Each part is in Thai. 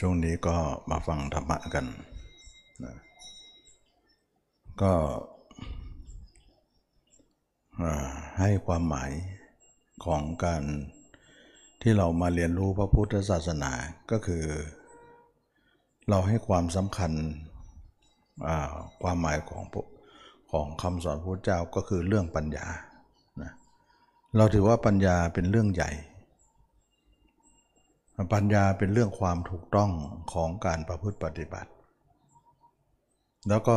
ช่วงนี้ก็มาฟังธรรมะกันนะก็ให้ความหมายของการที่เรามาเรียนรู้พระพุทธศาสนาก็คือ เราให้ความสำคัญความหมายของของคำสอนพระเจ้าก็คือเรื่องปัญญานะเราถือว่าปัญญาเป็นเรื่องใหญ่ ปัญญาเป็นเรื่องความถูกต้องของการประพฤติปฏิบัติ แล้วก็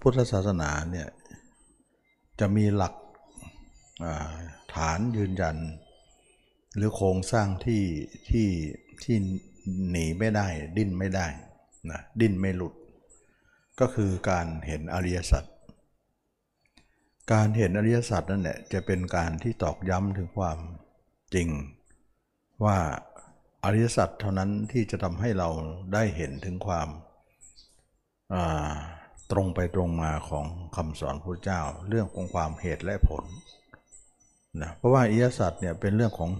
พุทธศาสนาเนี่ยจะมีหลักฐานยืนยัน หรือโครงสร้างที่ที่ที่หนีไม่ได้ ดิ้นไม่ได้นะดิ้นไม่หลุด ก็คือการเห็นอริยสัจการเห็นอริยสัจนั่นแหละจะเป็นการที่ตอกย้ำถึงความจริงว่า ริยสัจเท่านั้นที่จะทำให้เราได้เห็นถึงความตรงไปตรงมาของคำสอนพระเจ้า เรื่องของความเหตุและผลนะเพราะว่าอริยสัจเนี่ยเป็นเรื่องของ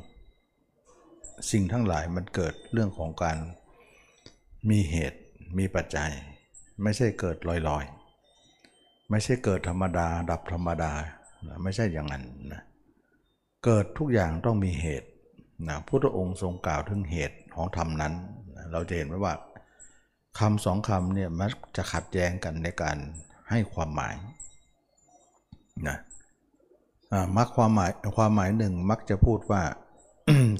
สิ่งทั้งหลายมันเกิดเรื่องของการมีเหตุมีปัจจัย ไม่ใช่เกิดลอยๆ ไม่ใช่เกิดธรรมดา ดับธรรมดา ไม่ใช่อย่างนั้นนะเกิดทุกอย่างต้องมีเหตุ นะพุทธองค์ทรงกล่าวถึงเหตุของธรรมนั้น เราจะเห็นว่าคำสองคำเนี่ยมักจะขัดแย้งกันในการให้ความหมายนะมักความหมายความหมายหนึ่งมักจะพูดว่า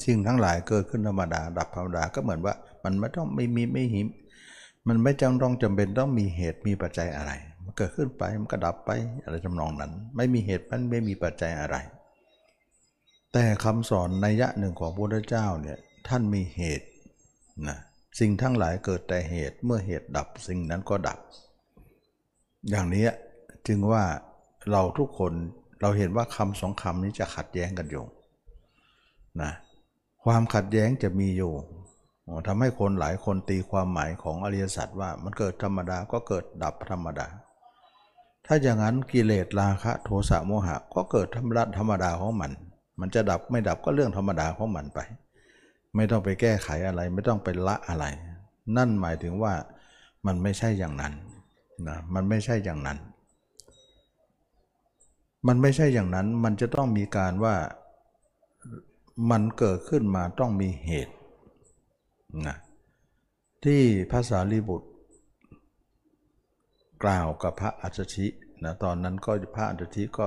สิ่งทั้งหลายเกิดขึ้นธรรมดา ดับธรรมดาก็เหมือนว่า มันไม่ต้องไม่มีไม่หิม มันไม่จำต้องจำเป็นต้องมีเหตุมีปัจจัยอะไร มันเกิดขึ้นไปมันก็ดับไปอะไรจำนองนั้น ไม่มีเหตุมันไม่มีปัจจัยอะไร แต่คำสอนในยะหนึ่งของพระพุทธเจ้าเนี่ยท่านมีเหตุนะสิ่งทั้งหลายเกิดแต่เหตุเมื่อเหตุดับสิ่งนั้นก็ดับ อย่างนี้จึงว่าเราทุกคนเราเห็นว่าคำสองคำนี้จะขัดแย้งกันอยู่นะความขัดแย้งจะมีอยู่ทำให้คนหลายคนตีความหมายของอริยสัจว่ามันเกิดธรรมดาก็เกิดดับธรรมดา ถ้าอย่างนั้นกิเลสราคะ โทสะโมหะก็เกิดธรรมดาธรรมดาของมัน มันจะดับไม่ดับก็เรื่องธรรมดาของมันไป ไม่ต้องไปแก้ไขอะไร ไม่ต้องไปละอะไร นั่นหมายถึงว่ามันไม่ใช่อย่างนั้นนะมันไม่ใช่อย่างนั้น มันไม่ใช่อย่างนั้น มันจะต้องมีการว่ามันเกิดขึ้นมาต้องมีเหตุนะที่ภาษาลีบุตร กล่าวกับพระอัจฉรินะตอนนั้นก็พระอัจฉริก็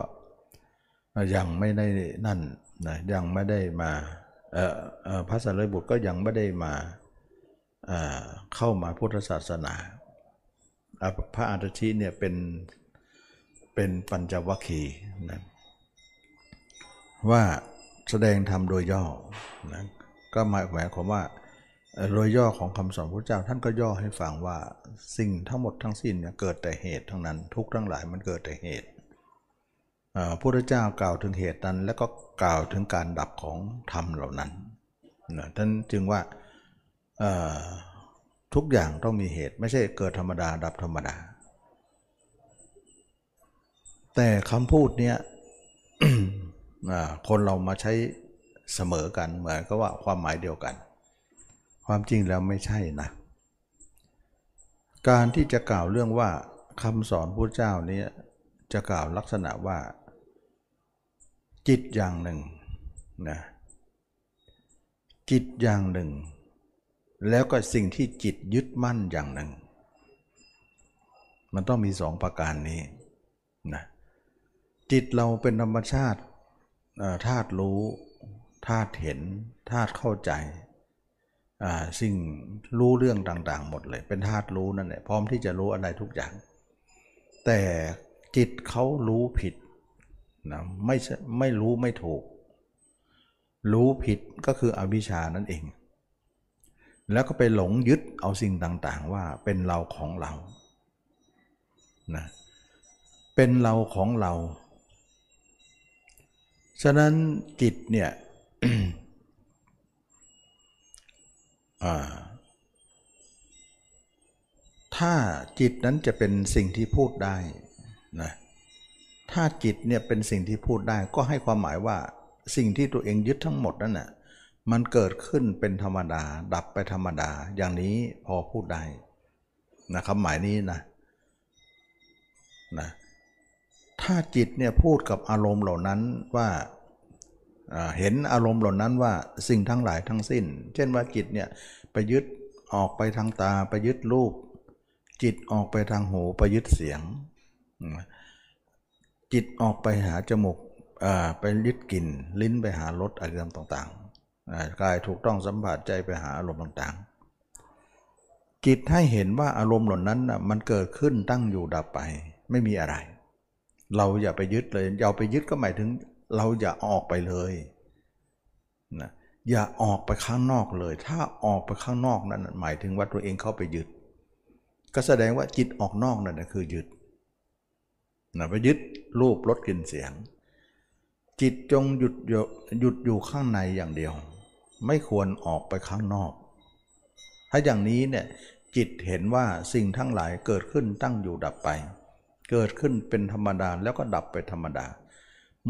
ยังไม่ได้นั่นนะยังไม่ได้มาพระสารีบุตรก็ยังไม่ได้มาเข้ามาพุทธศาสนาพระอาตชิเนี่ยเป็นเป็นปัญจวัคคีย์นะว่าแสดงธรรมโดยย่อนะก็หมายหมายความว่าโดยย่อของคำสอนพระเจ้า ท่านก็ย่อให้ฟังว่าสิ่งทั้งหมดทั้งสิ้นเนี่ยเกิดแต่เหตุทั้งนั้น ทุกทั้งหลายมันเกิดแต่เหตุ พระพุทธเจ้ากล่าวถึงเหตุนั้น แล้วก็กล่าวถึงการดับของธรรมเหล่านั้นนะท่านจึงว่าทุกอย่างต้องมีเหตุ ไม่ใช่เกิดธรรมดาดับธรรมดา แต่คำพูดเนี้ยคนเรามาใช้เสมอกันเหมือนกับว่าความหมายเดียวกัน ความจริงแล้วไม่ใช่นะ การที่จะกล่าวเรื่องว่าคำสอนพระเจ้านี้จะกล่าวลักษณะว่า จิตอย่างหนึ่งนะจิตอย่างหนึ่ง แล้วก็สิ่งที่จิตยึดมั่นอย่างหนึ่ง มันต้องมีสองประการนี้นะจิตเราเป็นธรรมชาติธาตุรู้ธาตุเห็นธาตุเข้าใจสิ่งรู้เรื่องต่างๆ หมดเลย เป็นธาตุรู้นั่นแหละพร้อมที่จะรู้อะไรทุกอย่าง แต่จิตเขารู้ผิด นะไม่ไม่รู้ไม่ถูก รู้ผิดก็คืออวิชานั่นเอง แล้วก็ไปหลงยึดเอาสิ่งต่างๆ ว่าเป็นเราของเรานะเป็นเราของเรา ฉะนั้นจิตเนี่ยถ้าจิตนั้นจะเป็นสิ่งที่พูดได้นะ ถ้าจิตเนี่ยเป็นสิ่งที่พูดได้ก็ให้ความหมายว่าสิ่งที่ตัวเองยึดทั้งหมดนั่นน่ะมันเกิดขึ้นเป็นธรรมดา ดับไปธรรมดา อย่างนี้พอพูดได้นะครับหมายนี้นะนะถ้าจิตเนี่ยพูดกับอารมณ์เหล่านั้นว่าเห็นอารมณ์เหล่านั้นว่าสิ่งทั้งหลายทั้งสิ้น เช่นว่าจิตเนี่ยไปยึดออกไปทางตาไปยึดรูป จิตออกไปทางหูไปยึดเสียง จิตออกไปหาจมูกไปยึดกลิ่นลิ้นไปหารสอารมณ์ต่างๆกายถูกต้องสัมผัสใจไปหาอารมณ์ต่างๆ จิตให้เห็นว่าอารมณ์เหล่านั้นมันเกิดขึ้นตั้งอยู่ดับไปไม่มีอะไร เราอย่าไปยึดเลยอย่าไปยึดก็หมายถึง เราอย่าออกไปเลยนะอย่าออกไปข้างนอกเลย ถ้าออกไปข้างนอกนั้นหมายถึงว่าตัวเองเข้าไปยึด ก็แสดงว่าจิตออกนอกนั่นคือยึด นะไปยึดรูปรสกลิ่นเสียง จิตจงหยุดหยุดอยู่ข้างในอย่างเดียว ไม่ควรออกไปข้างนอก ถ้าอย่างนี้เนี่ยจิตเห็นว่าสิ่งทั้งหลายเกิดขึ้นตั้งอยู่ดับไป เกิดขึ้นเป็นธรรมดาแล้วก็ดับไปธรรมดา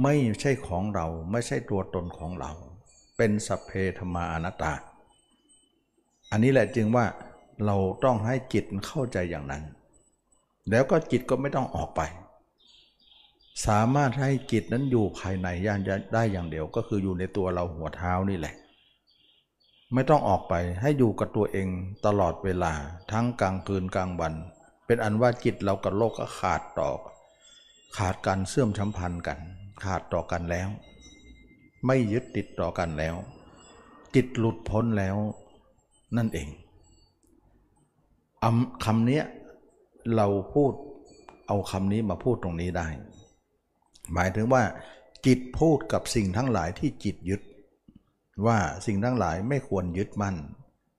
ไม่ใช่ของเราไม่ใช่ตัวตนของเรา เป็นสัพเพธรรมานัตตา อันนี้แหละจึงว่าเราต้องให้จิตเข้าใจอย่างนั้น แล้วก็จิตก็ไม่ต้องออกไป สามารถให้จิตนั้นอยู่ภายในย่านได้อย่างเดียวก็คืออยู่ในตัวเราหัวเท้านี่แหละ ไม่ต้องออกไปให้อยู่กับตัวเองตลอดเวลาทั้งกลางคืนกลางวัน เป็นอันว่าจิตเรากับโลกก็ขาดต่อ ขาดการเสื่อมชัมพันธ์กัน ขาดต่อกันแล้ว ไม่ยึดติดต่อกันแล้ว จิตหลุดพ้นแล้วนั่นเองคำนี้เราพูดเอาคำนี้มาพูดตรงนี้ได้ หมายถึงว่า จิตพูดกับสิ่งทั้งหลายที่จิตยึด ว่าสิ่งทั้งหลายไม่ควรยึดมั่น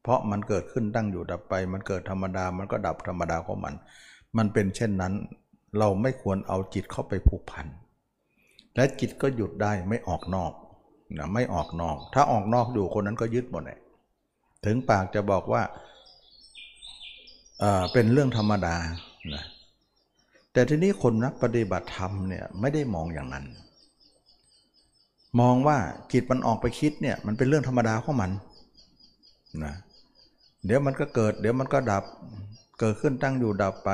เพราะมันเกิดขึ้นตั้งอยู่ดับไป มันเกิดธรรมดามันก็ดับธรรมดาของมัน มันเป็นเช่นนั้นเราไม่ควรเอาจิตเข้าไปผูกพัน และจิตก็หยุดได้ไม่ออกนอกนะไม่ออกนอก ถ้าออกนอกอยู่คนนั้นก็ยึดหมดเลยถึงปากจะบอกว่าเเป็นเรื่องธรรมดานะ แต่ทีนี้คนนักปฏิบัติธรรมเนี่ยไม่ได้มองอย่างนั้น มองว่าจิตมันออกไปคิดเนี่ยมันเป็นเรื่องธรรมดาของมันนะเดี๋ยวมันก็เกิด เดี๋ยวมันก็ดับเกิดขึ้นตั้งอยู่ดับไป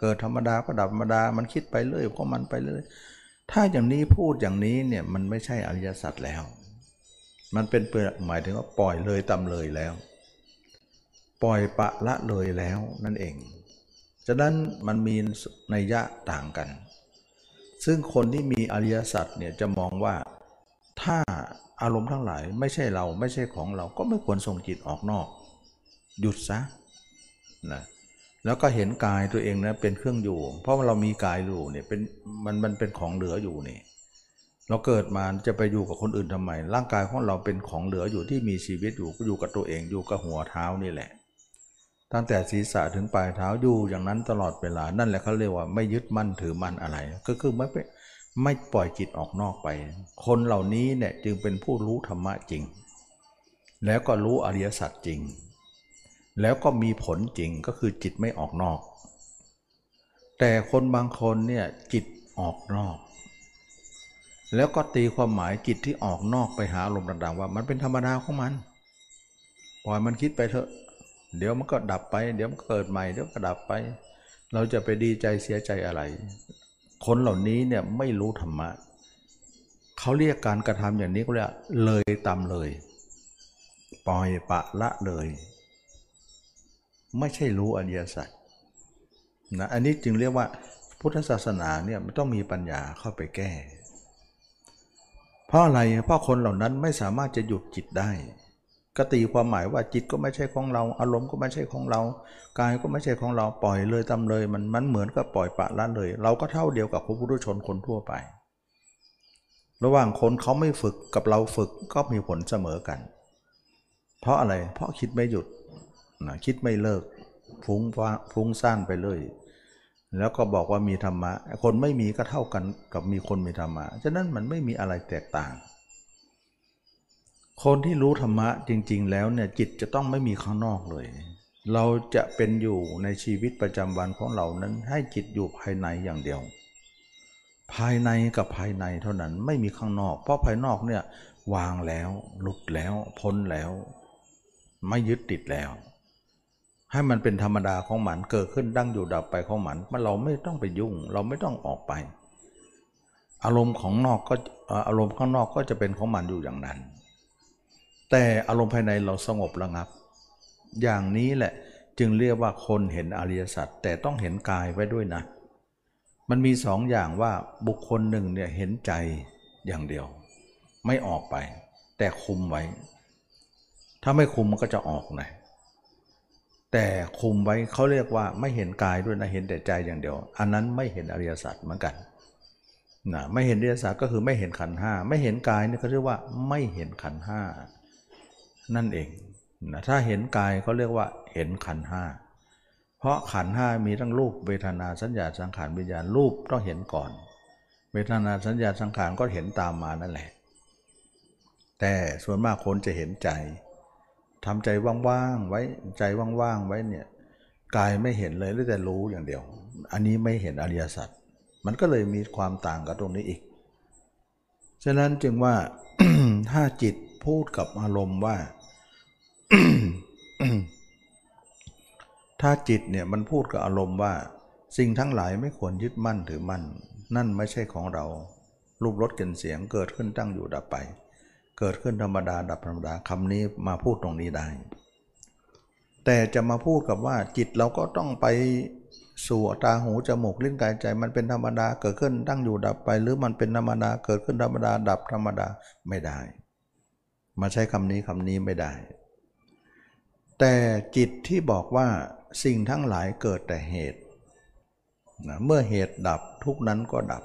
เกิดธรรมดาก็ดับธรรมดา มันคิดไปเรื่อยของมันไปเรื่อยถ้าอย่างนี้พูดอย่างนี้เนี่ยมันไม่ใช่อริยสัจแล้ว มันเป็นเปหมายถึงว่าปล่อยเลยตำเลยแล้ว ปล่อยปะละเลยแล้วนั่นเอง ฉะนั้นมันมีนัยยะต่างกัน ซึ่งคนที่มีอริยสัจเนี่ยจะมองว่าถ้าอารมณ์ทั้งหลายไม่ใช่เราไม่ใช่ของเราก็ไม่ควรส่งจิตออกนอก หยุดซะนะแล้วก็เห็นกายตัวเองนะเป็นเครื่องอยู่ เพราะว่าเรามีกายอยู่เนี่ยเป็นมันมันเป็นของเหลืออยู่นี่เราเกิดมาจะไปอยู่กับคนอื่นทำไม ร่างกายของเราเป็นของเหลืออยู่ที่มีชีวิตอยู่ก็อยู่กับตัวเองอยู่กับหัวเท้านี่แหละ ตั้งแต่ศีรษะถึงปลายเท้าอยู่อย่างนั้นตลอดเวลานั่นแหละเขาเรียกว่าไม่ยึดมั่นถือมั่นอะไร ก็คือไม่ไปไม่ปล่อยจิตออกนอกไป คนเหล่านี้เนี่ยจึงเป็นผู้รู้ธรรมะจริง แล้วก็รู้อริยสัจจริง แล้วก็มีผลจริงก็คือจิตไม่ออกนอก แต่คนบางคนเนี่ยจิตออกนอก แล้วก็ตีความหมายจิตที่ออกนอกไปหาลมต่างๆว่า มันเป็นธรรมดาของมัน ปล่อยมันคิดไปเถอะ เดี๋ยวมันก็ดับไป เดี๋ยวมันเกิดใหม่เดี๋ยวก็ดับไป เราจะไปดีใจเสียใจอะไร คนเหล่านี้เนี่ยไม่รู้ธรรมะเขาเรียกการกระทำอย่างนี้ก็เรียกเลยตามเลย ปล่อยปะละเลย ไม่ใช่รู้อริยสัจนะอันนี้จึงเรียกว่าพุทธศาสนาเนี่ยมันต้องมีปัญญาเข้าไปแก้ เพราะอะไรเพราะคนเหล่านั้นไม่สามารถจะหยุดจิตได้ กตีความหมายว่าจิตก็ไม่ใช่ของเรา อารมณ์ก็ไม่ใช่ของเรา กายก็ไม่ใช่ของเราปล่อยเลยตำเลย มันมันเหมือนกับปล่อยปะละเลย เราก็เท่าเดียวกับพระพุทธชนคนทั่วไป ระหว่างคนเขาไม่ฝึกกับเราฝึกก็มีผลเสมอกัน เพราะอะไรเพราะคิดไม่หยุดนะคิดไม่เลิกฟุ้งฟุ้งซ่านไปเลย แล้วก็บอกว่ามีธรรมะ คนไม่มีก็เท่ากันกับมีคนมีธรรมะฉะนั้นมันไม่มีอะไรแตกต่าง คนที่รู้ธรรมะจริง ๆ แล้วเนี่ยจิตจะต้องไม่มีข้างนอกเลย เราจะเป็นอยู่ในชีวิตประจำวันของเรานั้นให้จิตอยู่ภายในอย่างเดียว ภายในกับภายในเท่านั้นไม่มีข้างนอก เพราะภายนอกเนี่ยวางแล้วหลุดแล้ว พ้นแล้ว ไม่ยึดติดแล้ว ให้มันเป็นธรรมดาของมันเกิดขึ้นดั้งอยู่ดับไปของมันมันเราไม่ต้องไปยุ่ง เราไม่ต้องออกไป อารมณ์ของนอกก็อารมณ์ข้างนอกก็จะเป็นของมันอยู่อย่างนั้น แต่อารมณ์ภายในเราสงบระงับ อย่างนี้แหละจึงเรียกว่าคนเห็นอริยสัจแต่ต้องเห็นกายไว้ด้วยนะ มันมีสองอย่างว่าบุคคลหนึ่งเนี่ยเห็นใจอย่างเดียว ไม่ออกไป แต่คุมไว้ ถ้าไม่คุมมันก็จะออกนะแต่คุมไว้เขาเรียกว่าไม่เห็นกายด้วยนะเห็นแต่ใจอย่างเดียว อันนั้นไม่เห็นอริยสัจเหมือนกันนะไม่เห็นอริยสัจก็คือไม่เห็นขันห้าไม่เห็นกายนี่เขาเรียกว่าไม่เห็นขันห้า นั่นเองนะถ้าเห็นกายเขาเรียกว่าเห็นขันห้า เพราะขันห้ามีทั้งรูปเวทนาสัญญาสังขารวิญญาณรูปต้องเห็นก่อน เวทนาสัญญาสังขารก็เห็นตามมานั่นแหละ แต่ส่วนมากคนจะเห็นใจทำใจว่างๆไว้ใจว่างๆไว้เนี่ยกายไม่เห็นเลยแต่รู้อย่างเดียว อันนี้ไม่เห็นอริยสัจมันก็เลยมีความต่างกับตรงนี้อีก ฉะนั้นจึงว่าถ้าจิตพูดกับอารมณ์ว่า ถ้าจิตเนี่ยมันพูดกับอารมณ์ว่า สิ่งทั้งหลายไม่ควรยึดมั่นถือมั่น นั่นไม่ใช่ของเรา รูปรสกลิ่นเสียงเกิดขึ้นตั้งอยู่ดับไป เกิดขึ้นธรรมดาดับธรรมดาคำนี้มาพูดตรงนี้ได้ แต่จะมาพูดกับว่าจิตเราก็ต้องไปสู่ตาหูจมูกลิ้นกายใจมันเป็นธรรมดาเกิดขึ้นตั้งอยู่ดับไป หรือมันเป็นธรรมดาเกิดขึ้นธรรมดาดับธรรมดาไม่ได้ มาใช้คำนี้คำนี้ไม่ได้ แต่จิตที่บอกว่าสิ่งทั้งหลายเกิดแต่เหตุนะเมื่อเหตุดับทุกนั้นก็ดับ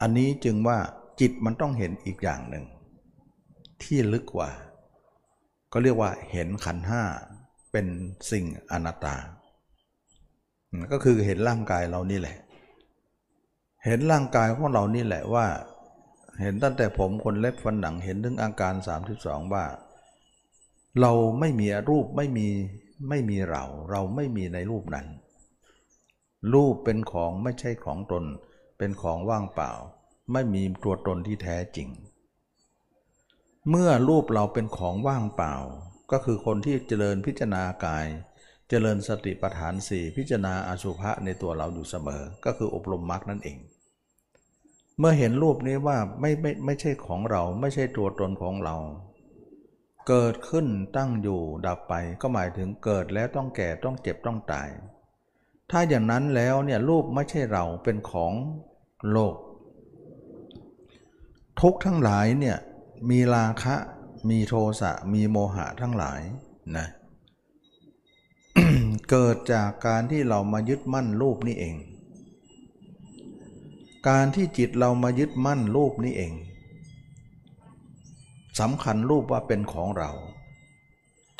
อันนี้จึงว่าจิตมันต้องเห็นอีกอย่างหนึ่ง ที่ลึกกว่า ก็เรียกว่าเห็นขันห้าเป็นสิ่งอนัตตา ก็คือเห็นร่างกายเรานี่แหละ เห็นร่างกายของเรานี่แหละว่า เห็นตั้งแต่ผมคนเล็บฟันหนังเห็นถึงอาการ 32 ว่า เราไม่มีรูปไม่มีไม่มีเรา เราไม่มีในรูปนั้น รูปเป็นของไม่ใช่ของตน เป็นของว่างเปล่า ไม่มีตัวตนที่แท้จริง เมื่อรูปเราเป็นของว่างเปล่า ก็คือคนที่เจริญพิจารณากาย เจริญสติปัฏฐานสี่พิจารณาอสุภะในตัวเราอยู่เสมอ ก็คืออบรมมรรคนั่นเอง เมื่อเห็นรูปนี้ว่าไม่ไม่ไม่ใช่ของเราไม่ใช่ตัวตนของเรา เกิดขึ้นตั้งอยู่ดับไปก็หมายถึงเกิดแล้วต้องแก่ต้องเจ็บต้องตาย ถ้าอย่างนั้นแล้วเนี่ยรูปไม่ใช่เราเป็นของโลก ทุกทั้งหลายเนี่ยมีราคะมีโทสะมีโมหะทั้งหลายนะเกิดจากการที่เรามายึดมั่นรูปนี่เอง การที่จิตเรามายึดมั่นรูปนี่เอง สำคัญรูปว่าเป็นของเรา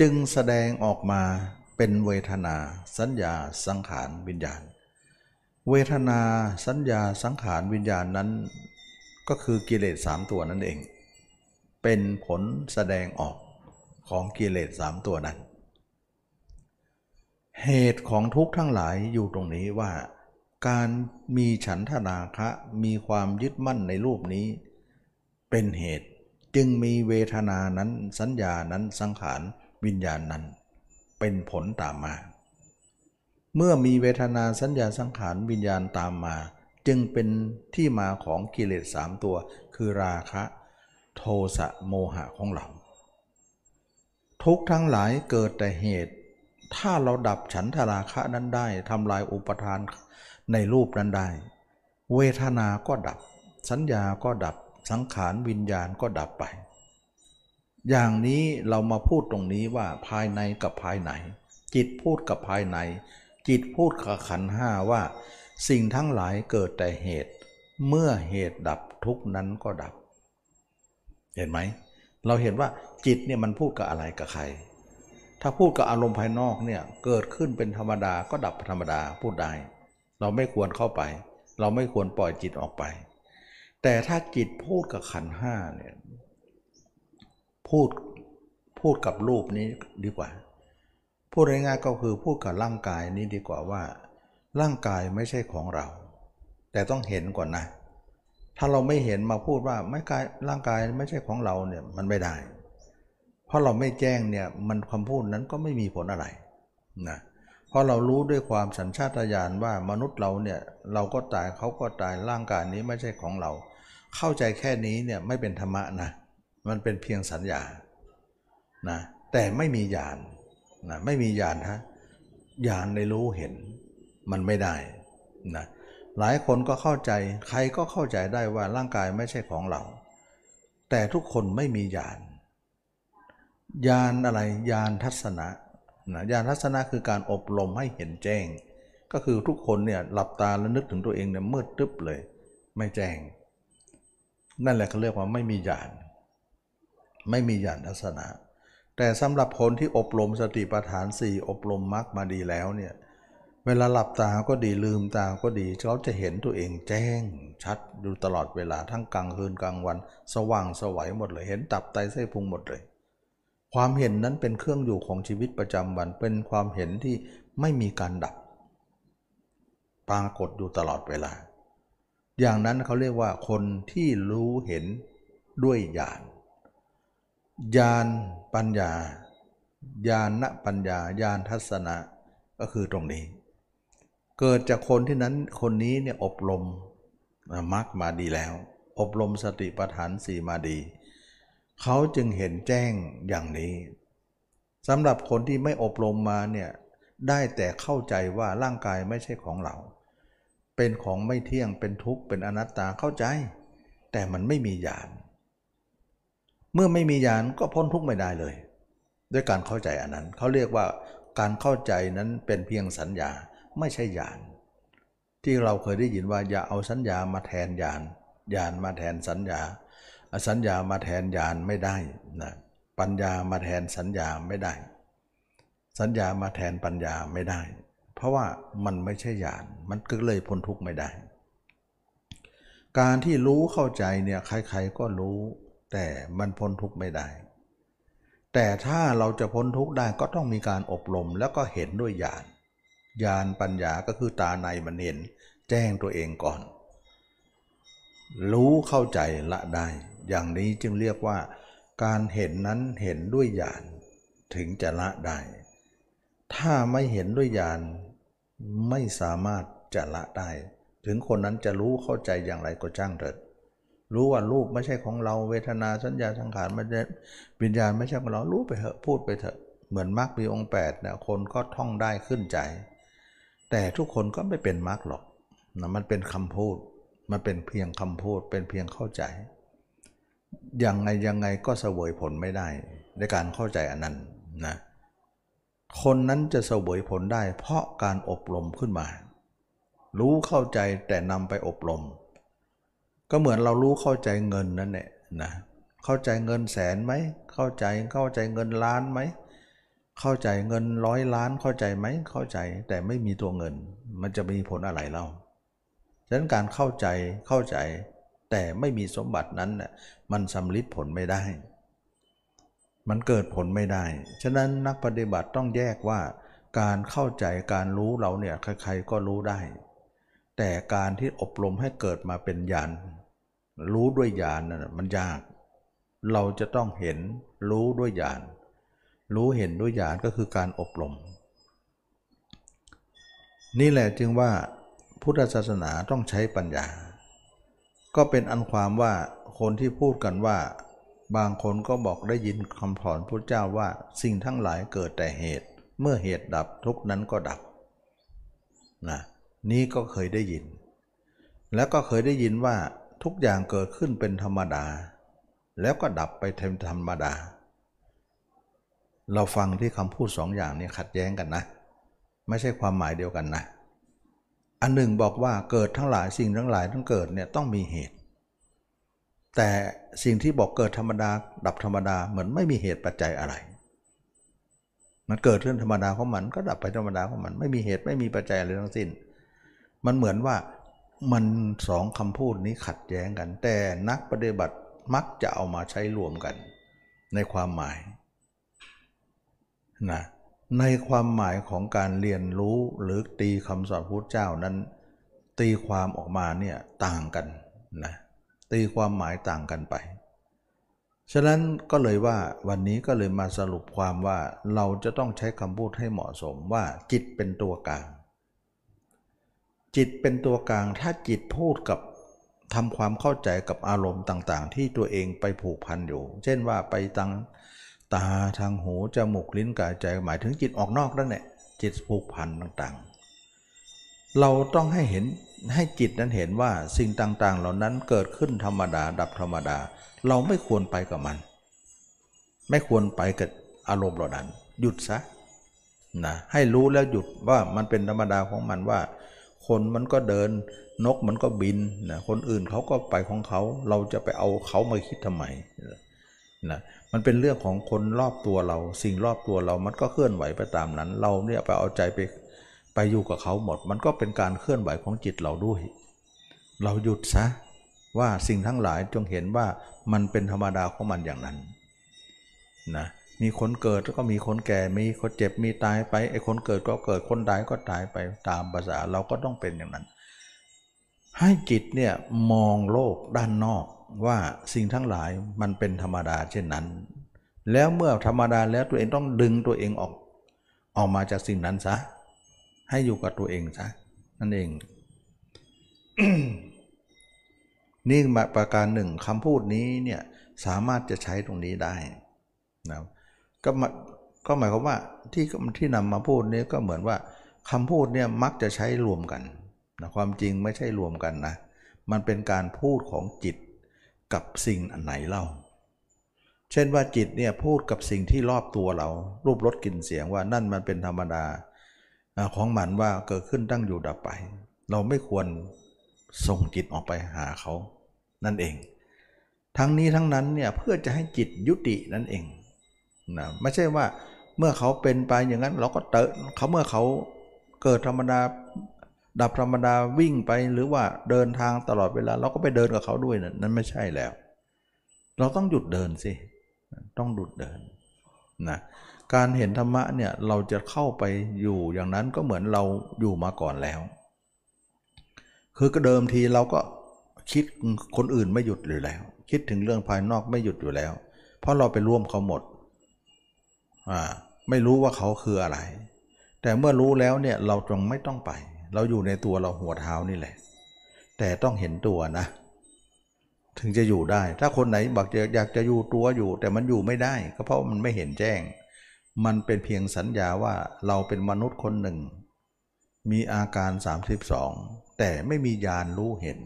จึงแสดงออกมาเป็นเวทนา สัญญา สังขารวิญญาณ เวทนาสัญญาสังขารวิญญาณนั้น ก็คือกิเลสสามตัวนั่นเอง เป็นผลแสดงออกของกิเลสสามตัวนั้น เหตุของทุกข์ทั้งหลายอยู่ตรงนี้ว่า การมีฉันทนาคะมีความยึดมั่นในรูปนี้ เป็นเหตุ จึงมีเวทนานั้นสัญญานั้นสังขารวิญญาณนั้น เป็นผลตามมา เมื่อมีเวทนาสัญญาสังขารวิญญาณตามมา จึงเป็นที่มาของกิเลสสามตัว คือราคะ โทสะโมหะของเรา ทุกทั้งหลายเกิดแต่เหตุ ถ้าเราดับฉันทราคะนั้นได้ทำลายอุปทานในรูปนั้นได้ เวทนาก็ดับ สัญญาก็ดับ สังขารวิญญาณก็ดับไป อย่างนี้เรามาพูดตรงนี้ว่าภายในกับภายในจิตพูดกับภายใน จิตพูดกับขันห้าว่า สิ่งทั้งหลายเกิดแต่เหตุ เมื่อเหตุดับทุกนั้นก็ดับ เห็นไหม เราเห็นว่าจิตเนี่ยมันพูดกับอะไรกับใคร ถ้าพูดกับอารมณ์ภายนอกเนี่ยเกิดขึ้นเป็นธรรมดาก็ดับธรรมดาพูดได้ เราไม่ควรเข้าไป เราไม่ควรปล่อยจิตออกไป แต่ถ้าจิตพูดกับขันห้าเนี่ยพูดพูดกับรูปนี้ดีกว่า พูดง่ายๆก็คือพูดกับร่างกายนี้ดีกว่าว่า ร่างกายไม่ใช่ของเรา แต่ต้องเห็นก่อนนะ ถ้าเราไม่เห็นมาพูดว่าไม่กายร่างกายไม่ใช่ของเราเนี่ยมันไม่ได้ เพราะเราไม่แจ้งเนี่ยมันคำพูดนั้นก็ไม่มีผลอะไรนะเเพราะเรารู้ด้วยความสัญชาตญาณว่ามนุษย์เราเนี่ยเราก็ตายเขาก็ตายร่างกายนี้ไม่ใช่ของเรา เข้าใจแค่นี้เนี่ยไม่เป็นธรรมะนะมันเป็นเพียงสัญญานะแต่ไม่มีญาณนะไม่มีญาณฮะญาณในรู้เห็นมันไม่ได้นะหลายคนก็เข้าใจใครก็เข้าใจได้ว่าร่างกายไม่ใช่ของเรา แต่ทุกคนไม่มีญาณญาณอะไรญาณทัศนะ นะญาณทัศนะคือการอบรมให้เห็นแจ้ง ก็คือทุกคนเนี่ยหลับตาแล้วนึกถึงตัวเองเนี่ยมืดตึ๊บเลย ไม่แจ้ง นั่นแหละเขาเรียกว่าไม่มีญาณไม่มีญาณทัศนะแต่สำหรับคนที่อบรมสติปัฏฐานสี่อบรมมรรคมาดีแล้วเนี่ยเวลาหลับตาก็ดีลืมตาก็ดีเขาจะเห็นตัวเองแจ้งชัดอยู่ตลอดเวลาทั้งกลางคืนกลางวัน สว่างสวัยหมดเลยเห็นตับไตไส้พุงหมดเลย ความเห็นนั้นเป็นเครื่องอยู่ของชีวิตประจำวัน เป็นความเห็นที่ไม่มีการดับ ปรากฏอยู่ตลอดเวลา อย่างนั้นเขาเรียกว่าคนที่รู้เห็นด้วยญาณญาณปัญญาญาณปัญญาญาณทัศนะก็คือตรงนี้ เกิดจากคนที่นั้นคนนี้เนี่ยอบรมมรรคมาดีแล้ว อบรมสติปัฏฐานสี่มาดี เขาจึงเห็นแจ้งอย่างนี้สำหรับคนที่ไม่อบรมมาเนี่ยได้แต่เข้าใจว่าร่างกายไม่ใช่ของเรา เป็นของไม่เที่ยงเป็นทุกข์เป็นอนัตตาเข้าใจ แต่มันไม่มีญาณเมื่อไม่มีญาณก็พ้นทุกข์ไม่ได้เลย ด้วยการเข้าใจอันนั้นเขาเรียกว่าการเข้าใจนั้นเป็นเพียงสัญญาไม่ใช่ญาณที่เราเคยได้ยินว่าอย่าเอาสัญญามาแทนญาณญาณมาแทนสัญญา สัญญามาแทนญาณไม่ได้นะปัญญามาแทนสัญญาไม่ได้ สัญญามาแทนปัญญาไม่ได้ เพราะว่ามันไม่ใช่ญาณมันก็เลยพ้นทุกข์ไม่ได้ การที่รู้เข้าใจเนี่ยใครๆก็รู้ แต่มันพ้นทุกข์ไม่ได้ แต่ถ้าเราจะพ้นทุกข์ได้ก็ต้องมีการอบรมแล้วก็เห็นด้วยญาณญาณปัญญาก็คือตาในมันเห็น แจ้งตัวเองก่อน รู้เข้าใจละได้ อย่างนี้จึงเรียกว่าการเห็นนั้นเห็นด้วยญาณถึงจะละได้ ถ้าไม่เห็นด้วยญาณไม่สามารถจะละได้ ถึงคนนั้นจะรู้เข้าใจอย่างไรก็จ้างเถิด รู้ว่ารูปไม่ใช่ของเราเวทนาสัญญาสังขารไม่ใช่วิญญาณไม่ใช่ของเรารู้ไปเถอะพูดไปเถอะเหมือนมรรคมีองค์8เนี่ยคนก็ท่องได้ขึ้นใจ แต่ทุกคนก็ไม่เป็นมรรคหรอกนะมันเป็นคำพูด มันเป็นเพียงคำพูดเป็นเพียงเข้าใจ ยังไงยังไงก็เสวยผลไม่ได้ในการเข้าใจอันนั้นนะคนนั้นจะเสวยผลได้ เพราะการอบรมขึ้นมา รู้เข้าใจแต่นำไปอบรม ก็เหมือนเรารู้เข้าใจเงินนั่นแหละนะเข้าใจเงินแสนไหมเข้าใจเข้าใจเงินล้านไหมเข้าใจเงินร้อยล้านเข้าใจไหมเข้าใจแต่ไม่มีตัวเงิน มันจะมีผลอะไรเล่าฉะนั้นการเข้าใจเข้าใจ แต่ไม่มีสมบัตินั้นน่ะมันสำลิดผลไม่ได้ มันเกิดผลไม่ได้ ฉะนั้นนักปฏิบัติต้องแยกว่า การเข้าใจการรู้เราเนี่ยใครๆก็รู้ได้ แต่การที่อบรมให้เกิดมาเป็นญาณรู้ด้วยญาณน่ะมันยาก เราจะต้องเห็นรู้ด้วยญาณรู้เห็นด้วยญาณก็คือการอบรม นี่แหละจึงว่าพุทธศาสนาต้องใช้ปัญญา ก็เป็นอันความว่าคนที่พูดกันว่า บางคนก็บอกได้ยินคำสอนพระเจ้าว่าสิ่งทั้งหลายเกิดแต่เหตุ เมื่อเหตุดับทุกนั้นก็ดับนะนี่ก็เคยได้ยิน แล้วก็เคยได้ยินว่าทุกอย่างเกิดขึ้นเป็นธรรมดา แล้วก็ดับไปเทมธรรมดา เราฟังที่คำพูดสองอย่างนี้ขัดแย้งกันนะ ไม่ใช่ความหมายเดียวกันนะ อันหนึ่งบอกว่าเกิดทั้งหลายสิ่งทั้งหลายทั้งเกิดเนี่ยต้องมีเหตุ แต่สิ่งที่บอกเกิดธรรมดาดับธรรมดาเหมือนไม่มีเหตุปัจจัยอะไร มันเกิดขึ้นธรรมดาของมันก็ดับไปธรรมดาของมันไม่มีเหตุไม่มีปัจจัยอะไรทั้งสิ้น มันเหมือนว่ามันสองคำพูดนี้ขัดแย้งกัน แต่นักปฏิบัติมักจะเอามาใช้รวมกันในความหมายนะ ในความหมายของการเรียนรู้หรือตีคำสอนพุทธเจ้านั้น ตีความออกมาเนี่ยต่างกันนะตีความหมายต่างกันไป ฉะนั้นก็เลยว่าวันนี้ก็เลยมาสรุปความว่าเราจะต้องใช้คำพูดให้เหมาะสมว่าจิตเป็นตัวกลาง จิตเป็นตัวกลางถ้าจิตพูดกับทำความเข้าใจกับอารมณ์ต่างๆ ที่ตัวเองไปผูกพันอยู่ เช่นว่าไปทาง ตาทางหูจมูกลิ้นกายใจหมายถึงจิตออกนอกนั่นแหละจิตผูกพันต่างๆ เราต้องให้เห็นให้จิตนั้นเห็นว่าสิ่งต่างๆ เหล่านั้นเกิดขึ้นธรรมดาดับธรรมดา เราไม่ควรไปกับมัน ไม่ควรไปกับอารมณ์เหล่านั้น หยุดซะนะให้รู้แล้วหยุดว่ามันเป็นธรรมดาของมันว่า คนมันก็เดิน นกมันก็บินนะคนอื่นเขาก็ไปของเขา เราจะไปเอาเขามาคิดทำไมนะ มันเป็นเรื่องของคนรอบตัวเรา สิ่งรอบตัวเรามันก็เคลื่อนไหวไปตามนั้น เราเนี่ยไปเอาใจไปไปอยู่กับเขาหมด มันก็เป็นการเคลื่อนไหวของจิตเราด้วย เราหยุดซะว่าสิ่งทั้งหลายจงเห็นว่ามันเป็นธรรมดาของมันอย่างนั้นนะมีคนเกิดก็มีคนแก่ มีคนเจ็บมีตายไปไอ้คนเกิดก็เกิดคนตายก็ตายไปตามภาษาเราก็ต้องเป็นอย่างนั้น ให้จิตเนี่ยมองโลกด้านนอกว่าสิ่งทั้งหลายมันเป็นธรรมดาเช่นนั้น แล้วเมื่อธรรมดาแล้วตัวเองต้องดึงตัวเองออก ออกมาจากสิ่งนั้นซะ ให้อยู่กับตัวเองซะนั่นเอง นี่มาประการหนึ่งคำพูดนี้เนี่ยสามารถจะใช้ตรงนี้ได้นะก็มาก็หมายความว่าที่ที่นำมาพูดนี้ก็เหมือนว่าคำพูดเนี่ยมักจะใช้รวมกัน นะความจริงไม่ใช่รวมกันนะ มันเป็นการพูดของจิตกับสิ่งอันไหนเล่า เช่นว่าจิตเนี่ยพูดกับสิ่งที่รอบตัวเรา รูปรสกลิ่นเสียงว่านั่นมันเป็นธรรมดาของมันว่าเกิดขึ้นตั้งอยู่ดับไป เราไม่ควรส่งจิตออกไปหาเขานั่นเอง ทั้งนี้ทั้งนั้นเนี่ยเพื่อจะให้จิตยุตินั่นเองนะไม่ใช่ว่าเมื่อเขาเป็นไปอย่างนั้นเราก็เตะเขาเมื่อเขาเกิดธรรมดา ดับธรรมดาวิ่งไปหรือว่าเดินทางตลอดเวลา เราก็ไปเดินกับเขาด้วยนะนั่นไม่ใช่แล้ว เราต้องหยุดเดินสิ ต้องหยุดเดินนะการเห็นธรรมะเนี่ยเราจะเข้าไปอยู่อย่างนั้นก็เหมือนเราอยู่มาก่อนแล้ว คือก็เดิมทีเราก็คิดคนอื่นไม่หยุดอยู่แล้ว คิดถึงเรื่องภายนอกไม่หยุดอยู่แล้ว เพราะเราไปร่วมเขาหมดอ่าไม่รู้ว่าเขาคืออะไร แต่เมื่อรู้แล้วเนี่ยเราจงไม่ต้องไป เราอยู่ในตัวเราหัวเท้านี่แหละ แต่ต้องเห็นตัวนะ ถึงจะอยู่ได้ ถ้าคนไหนบอกจะอยากจะอยู่ตัวอยู่ แต่มันอยู่ไม่ได้ ก็เพราะมันไม่เห็นแจ้ง มันเป็นเพียงสัญญาว่าเราเป็นมนุษย์คนหนึ่ง มีอาการ 32 แต่ไม่มีญาณรู้เห็น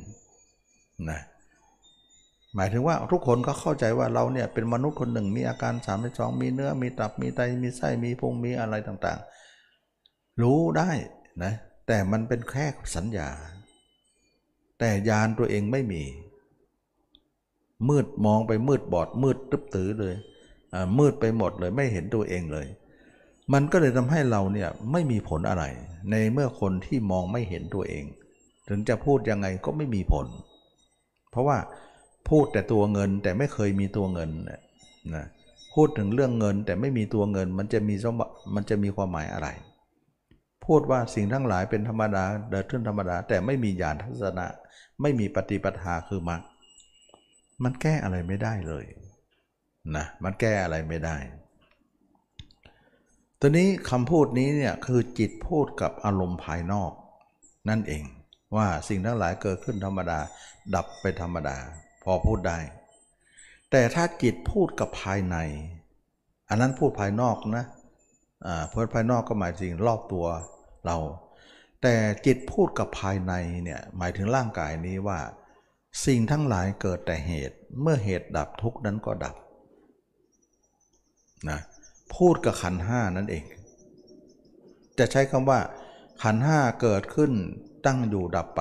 นะหมายถึงว่าทุกคนก็เข้าใจว่าเราเนี่ยเป็นมนุษย์คนหนึ่ง มีอาการ 32 มีเนื้อมีตับมีไตมีไส้มีพุงมีอะไรต่างๆ รู้ได้นะ แต่มันเป็นแค่สัญญา แต่ยานตัวเองไม่มี มืดมองไปมืดบอด มืดตึ๊บตือเลย มืดไปหมดเลยไม่เห็นตัวเองเลย มันก็เลยทำให้เราเนี่ยไม่มีผลอะไร ในเมื่อคนที่มองไม่เห็นตัวเอง ถึงจะพูดยังไงก็ไม่มีผล เพราะว่าพูดแต่ตัวเงินแต่ไม่เคยมีตัวเงินนะพูดถึงเรื่องเงินแต่ไม่มีตัวเงินมันจะมีมันจะมีความหมายอะไร พูดว่าสิ่งทั้งหลายเป็นธรรมดาเดินขึ้นธรรมดา แต่ไม่มีญาณทัศนะ ไม่มีปฏิปทาคือมรรคมันแก้อะไรไม่ได้เลยนะมันแก้อะไรไม่ได้ ตัวนี้คำพูดนี้เนี่ยคือจิตพูดกับอารมณ์ภายนอก นั่นเองว่าสิ่งทั้งหลายเกิดขึ้นธรรมดา ดับไปธรรมดา พอพูดได้ แต่ถ้าจิตพูดกับภายใน อันนั้นพูดภายนอกนะ เพื่อภายนอกก็หมายถึงรอบตัวเรา แต่จิตพูดกับภายในเนี่ยหมายถึงร่างกายนี้ว่า สิ่งทั้งหลายเกิดแต่เหตุ เมื่อเหตุดับทุกนั้นก็ดับนะพูดกับขันห้านั่นเอง จะใช้คำว่า ขันห้าเกิดขึ้นตั้งอยู่ดับไป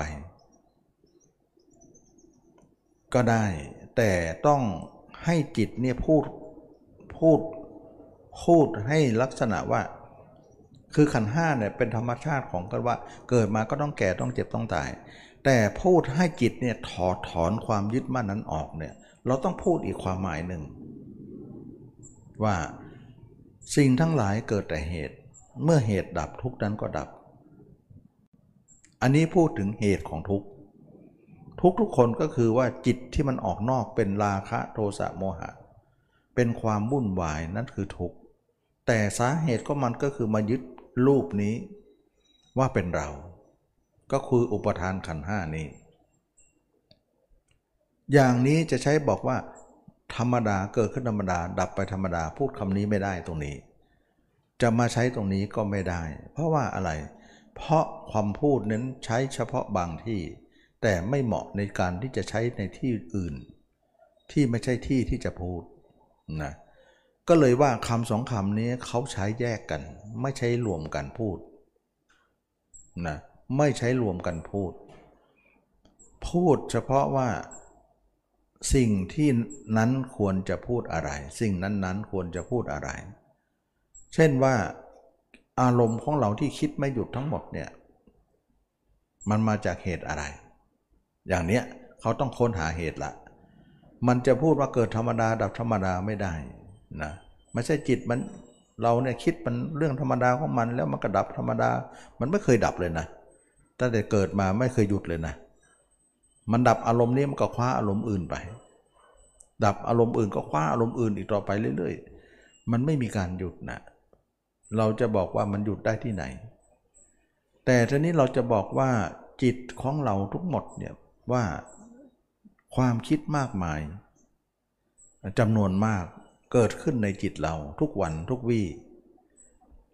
ก็ได้ แต่ต้องให้จิตเนี่ยพูดพูด พูดให้ลักษณะว่า คือขันห้าเนี่ยเป็นธรรมชาติของกันว่า เกิดมาก็ต้องแก่ต้องเจ็บต้องตาย แต่พูดให้จิตเนี่ยถอดถอนความยึดมั่นนั้นออกเนี่ย เราต้องพูดอีกความหมายหนึ่ง ว่าสิ่งทั้งหลายเกิดแต่เหตุ เมื่อเหตุดับทุกนั้นก็ดับ อันนี้พูดถึงเหตุของทุกทุกๆคนก็คือว่าจิตที่มันออกนอกเป็นราคะโทสะโมหะ เป็นความวุ่นวายนั่นคือทุกข์ แต่สาเหตุก็มันก็คือมายึดรูปนี้ว่าเป็นเรา ก็คืออุปทานขันห้านี้ อย่างนี้จะใช้บอกว่า ธรรมดาเกิดขึ้นธรรมดา ดับไปธรรมดาพูดคำนี้ไม่ได้ตรงนี้ จะมาใช้ตรงนี้ก็ไม่ได้ เพราะว่าอะไร เพราะความพูดนั้นใช้เฉพาะบางที่ แต่ไม่เหมาะในการที่จะใช้ในที่อื่น ที่ไม่ใช่ที่ที่จะพูดนะ ก็เลยว่าคำสองคำนี้เขาใช้แยกกัน ไม่ใช้รวมกันพูดนะไม่ใช้รวมกันพูด พูดเฉพาะว่าสิ่งที่นั้นควรจะพูดอะไร สิ่งนั้นๆควรจะพูดอะไร เช่นว่าอารมณ์ของเราที่คิดไม่หยุดทั้งหมดเนี่ยมันมาจากเหตุอะไร อย่างเนี้ยเขาต้องค้นหาเหตุละ มันจะพูดว่าเกิดธรรมดาดับธรรมดาไม่ได้ นะไม่ใช่จิตมันเราเนี่ยคิดมันเรื่องธรรมดาของมันแล้วมันก็ดับธรรมดา มันไม่เคยดับเลยนะตั้งแต่เกิดมาไม่เคยหยุดเลยนะ มันดับอารมณ์นี้มันก็คว้าอารมณ์อื่นไป ดับอารมณ์อื่นก็คว้าอารมณ์อื่นอีกต่อไปเรื่อยๆ มันไม่มีการหยุดนะเราจะบอกว่ามันหยุดได้ที่ไหน แต่ทีนี้เราจะบอกว่าจิตของเราทุกหมดเนี่ยว่าความคิดมากมายจำนวนมาก เกิดขึ้นในจิตเราทุกวันทุกวี่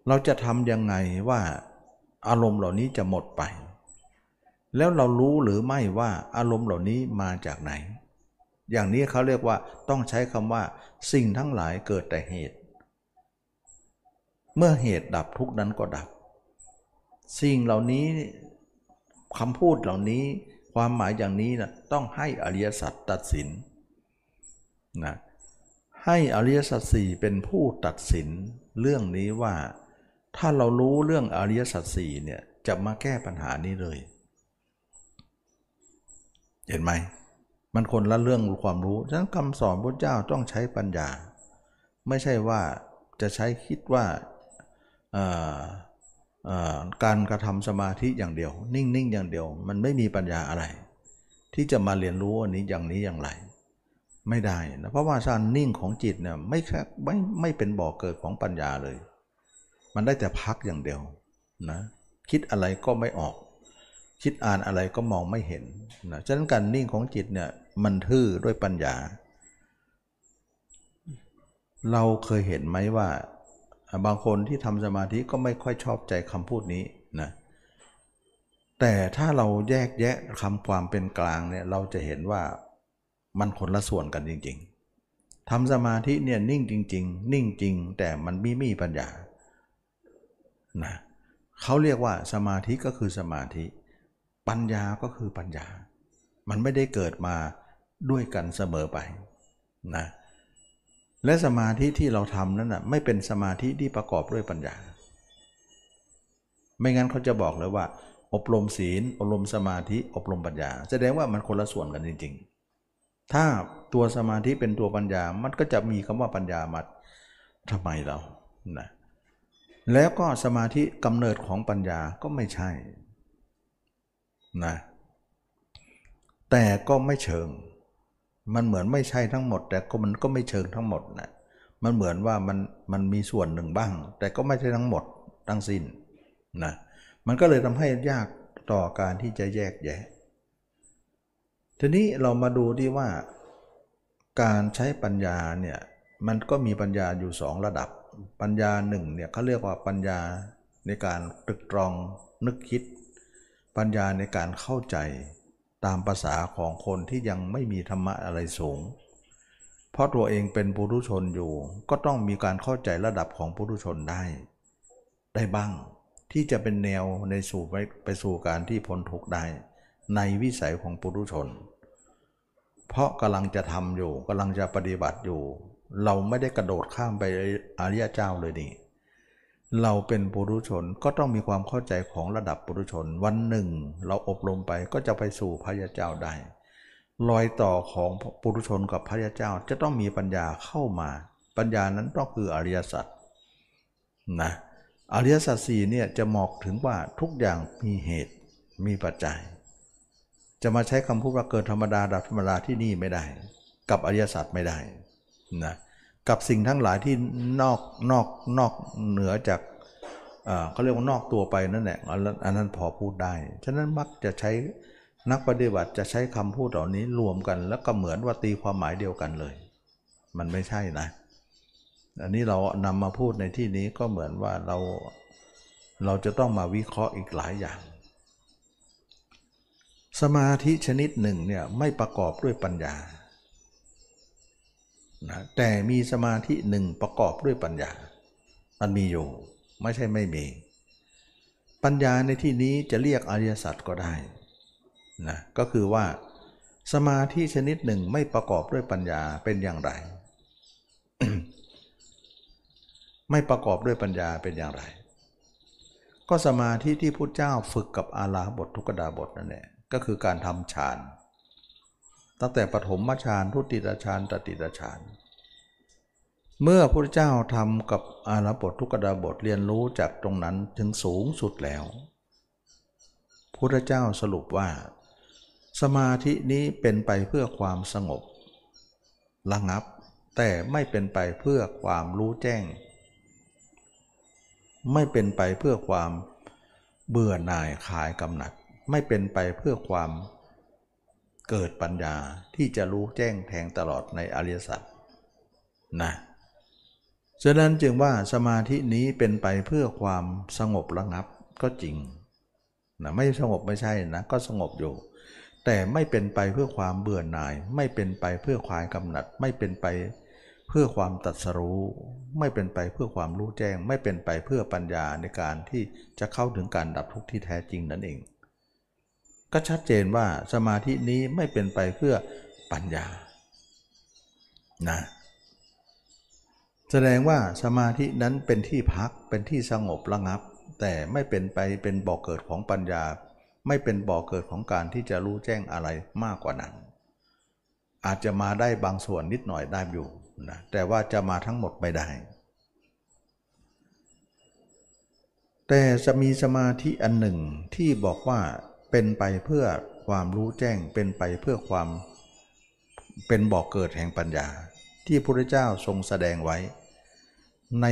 เราจะทำยังไงว่าอารมณ์เหล่านี้จะหมดไป แล้วเรารู้หรือไม่ว่าอารมณ์เหล่านี้มาจากไหน อย่างนี้เขาเรียกว่าต้องใช้คำว่า สิ่งทั้งหลายเกิดแต่เหตุ เมื่อเหตุดับทุกนั้นก็ดับ สิ่งเหล่านี้คำพูดเหล่านี้ความหมายอย่างนี้นะต้องให้อริยสัจตัดสินนะ ให้อริยสัจสี่เป็นผู้ตัดสินเรื่องนี้ว่า ถ้าเรารู้เรื่องอริยสัจสี่เนี่ยจะมาแก้ปัญหานี้เลย เห็นไหม มันคนละเรื่องความรู้ฉะนั้นคำสอนพระเจ้าต้องใช้ปัญญา ไม่ใช่ว่าจะใช้คิดว่าการกระทำสมาธิอย่างเดียว นิ่งๆอย่างเดียว มันไม่มีปัญญาอะไร ที่จะมาเรียนรู้อันนี้อย่างนี้อย่างไร ไม่ได้นะเพราะว่าการนิ่งของจิตเนี่ยไม่ไม่ไม่เป็นบ่อกเกิดของปัญญาเลย มันได้แต่พักอย่างเดียวนะคิดอะไรก็ไม่ออก คิดอ่านอะไรก็มองไม่เห็นนะฉะนั้นการนิ่งของจิตเนี่ยมันทื่อด้วยปัญญา เราเคยเห็นไหมว่า บางคนที่ทำสมาธิก็ไม่ค่อยชอบใจคำพูดนี้นะแต่ถ้าเราแยกแยะคำความเป็นกลางเนี่ยเราจะเห็นว่า มันคนละส่วนกันจริง ๆทำสมาธิเนี่ยนิ่งจริง ๆ นิ่งจริง แต่มันไม่มีปัญญานะเขาเรียกว่าสมาธิก็คือสมาธิ ปัญญาก็คือปัญญา มันไม่ได้เกิดมาด้วยกันเสมอไปนะและสมาธิที่เราทำนั้นนะไม่เป็นสมาธิที่ประกอบด้วยปัญญา ไม่งั้นเขาจะบอกเลยว่า อบรมศีล อบรมสมาธิ อบรมปัญญา แสดงว่ามันคนละส่วนกันจริง ๆ ถ้าตัวสมาธิเป็นตัวปัญญา มันก็จะมีคำว่าปัญญามาทำไมเรานะแล้วก็สมาธิกำเนิดของปัญญาก็ไม่ใช่นะแต่ก็ไม่เชิง มันเหมือนไม่ใช่ทั้งหมด แต่ก็มันก็ไม่เชิงทั้งหมดนะมันเหมือนว่ามันมันมีส่วนหนึ่งบ้าง แต่ก็ไม่ใช่ทั้งหมดทั้งสิ้นนะมันก็เลยทำให้ยากต่อการที่จะแยกแยะ ทีนี้เรามาดูที่ว่า การใช้ปัญญาเนี่ยมันก็มีปัญญาอยู่สองระดับ ปัญญาหนึ่งเนี่ยเขาเรียกว่าปัญญาในการตรึกตรองนึกคิด ปัญญาในการเข้าใจตามภาษาของคนที่ยังไม่มีธรรมะอะไรสูง เพราะตัวเองเป็นปุถุชนอยู่ ก็ต้องมีการเข้าใจระดับของปุถุชนได้ ได้บ้างที่จะเป็นแนวในสู่ไปไปสู่การที่พ้นทุกข์ได้ ในวิสัยของปุถุชน เพราะกำลังจะทำอยู่กำลังจะปฏิบัติอยู่ เราไม่ได้กระโดดข้ามไปอริยเจ้าเลยนี่เราเป็นปุถุชนก็ต้องมีความเข้าใจของระดับปุถุชน วันหนึ่ง เราอบรมไปก็จะไปสู่พระยาเจ้าได้รอยต่อของปุถุชนกับพระยาเจ้าจะต้องมีปัญญาเข้ามา ปัญญานั้นต้องคืออริยสัจนะอริยสัจสี่เนี่ยจะหมอกถึงว่าทุกอย่างมีเหตุมีปัจจัย จะมาใช้คำพูดว่าเกิดธรรมดาดับธรรมดาที่นี่ไม่ได้ กับอริยสัจไม่ได้นะกับสิ่งทั้งหลายที่นอกนอกนอกเหนือจากเขาเรียกว่านอกตัวไปนั่นแหละอันนั้นพอพูดได้ ฉะนั้นมักจะใช้นักปฏิบัติจะใช้คำพูดเหล่านี้รวมกัน แล้วก็เหมือนว่าตีความหมายเดียวกันเลย มันไม่ใช่นะ อันนี้เรานำมาพูดในที่นี้ก็เหมือนว่าเราเราจะต้องมาวิเคราะห์อีกหลายอย่าง สมาธิชนิดหนึ่งเนี่ยไม่ประกอบด้วยปัญญานะแต่มีสมาธิหนึ่งประกอบด้วยปัญญา มันมีอยู่ ไม่ใช่ไม่มี ปัญญาในที่นี้จะเรียกอริยสัจก็ได้นะก็คือว่า สมาธิชนิดหนึ่งไม่ประกอบด้วยปัญญาเป็นอย่างไร ไม่ประกอบด้วยปัญญาเป็นอย่างไร ก็สมาธิที่พุทธเจ้าฝึกกับอาลาบททุกดาบทนั่นแหละ ก็คือการทำฌาน ตั้งแต่ปฐมฌานทุติยฌานตติยฌานเมื่อพระพุทธเจ้าทำกับอาราบททุกดาบทเรียนรู้จากตรงนั้นถึงสูงสุดแล้วพุทธเจ้าสรุปว่า สมาธินี้เป็นไปเพื่อความสงบ ระงับแต่ไม่เป็นไปเพื่อความรู้แจ้ง ไม่เป็นไปเพื่อความเบื่อหน่ายคลายกำหนัด ไม่เป็นไปเพื่อความเกิดปัญญาที่จะรู้แจ้งแทงตลอดในอริยสัจนะฉะนั้นจึงว่าสมาธินี้เป็นไปเพื่อความสงบระงับก็จริงนะไม่สงบไม่ใช่นะก็สงบอยู่ แต่ไม่เป็นไปเพื่อความเบื่อหน่าย ไม่เป็นไปเพื่อความกำหนัด ไม่เป็นไปเพื่อความตัดสรู้ ไม่เป็นไปเพื่อความรู้แจ้ง ไม่เป็นไปเพื่อปัญญาในการที่จะเข้าถึงการดับทุกข์ที่แท้จริงนั่นเอง ก็ชัดเจนว่าสมาธินี้ไม่เป็นไปเพื่อปัญญานะแสดงว่าสมาธินั้นเป็นที่พักเป็นที่สงบระงับ แต่ไม่เป็นไปเป็นบ่อกเกิดของปัญญา ไม่เป็นบ่อกเกิดของการที่จะรู้แจ้งอะไรมากกว่านั้น อาจจะมาได้บางส่วนนิดหน่อยได้อยู่นะแต่ว่าจะมาทั้งหมดไม่ได้ แต่จะมีสมาธิอันหนึ่งที่บอกว่า เป็นไปเพื่อความรู้แจ้งเป็นไปเพื่อความเป็นบอกเกิดแห่งปัญญา ที่พระพุทธเจ้าทรงแสดงไว้ ใน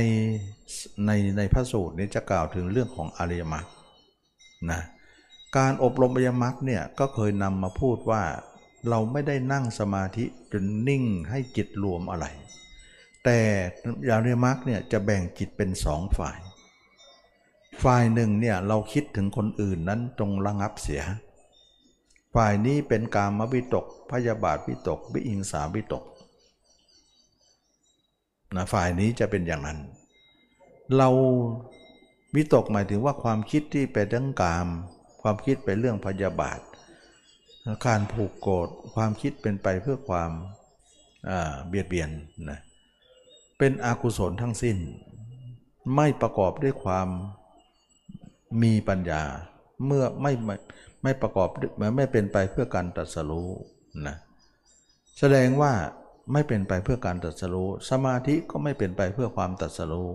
ในในพระสูตรนี้จะกล่าวถึงเรื่องของอริยมรรคนะการอบรมอริยมรรคเนี่ยก็เคยนำมาพูดว่าเราไม่ได้นั่งสมาธิจนนิ่งให้จิตรวมอะไร แต่อริยมรรคเนี่ยจะแบ่งจิตเป็นสองฝ่าย ฝ่ายหนึ่งเนี่ยเราคิดถึงคนอื่นนั้นตรงระงับเสีย ฝ่ายนี้เป็นกามวิตก พยาบาทวิตก วิอิงสาวิตกนะฝ่ายนี้จะเป็นอย่างนั้น เราวิตกหมายถึงว่าความคิดที่ไปดังกาม ความคิดไปเรื่องพยาบาท การผูกโกรธความคิดเป็นไปเพื่อความเบียดเบียนนะเป็นอกุศลทั้งสิ้น ไม่ประกอบด้วยความ มีปัญญาเมื่อไม่ไม่ไม่ประกอบไม่เป็นไปเพื่อการตรัสรู้นะแสดงว่าไม่เป็นไปเพื่อการตรัสรู้สมาธิก็ไม่เป็นไปเพื่อความตรัสรู้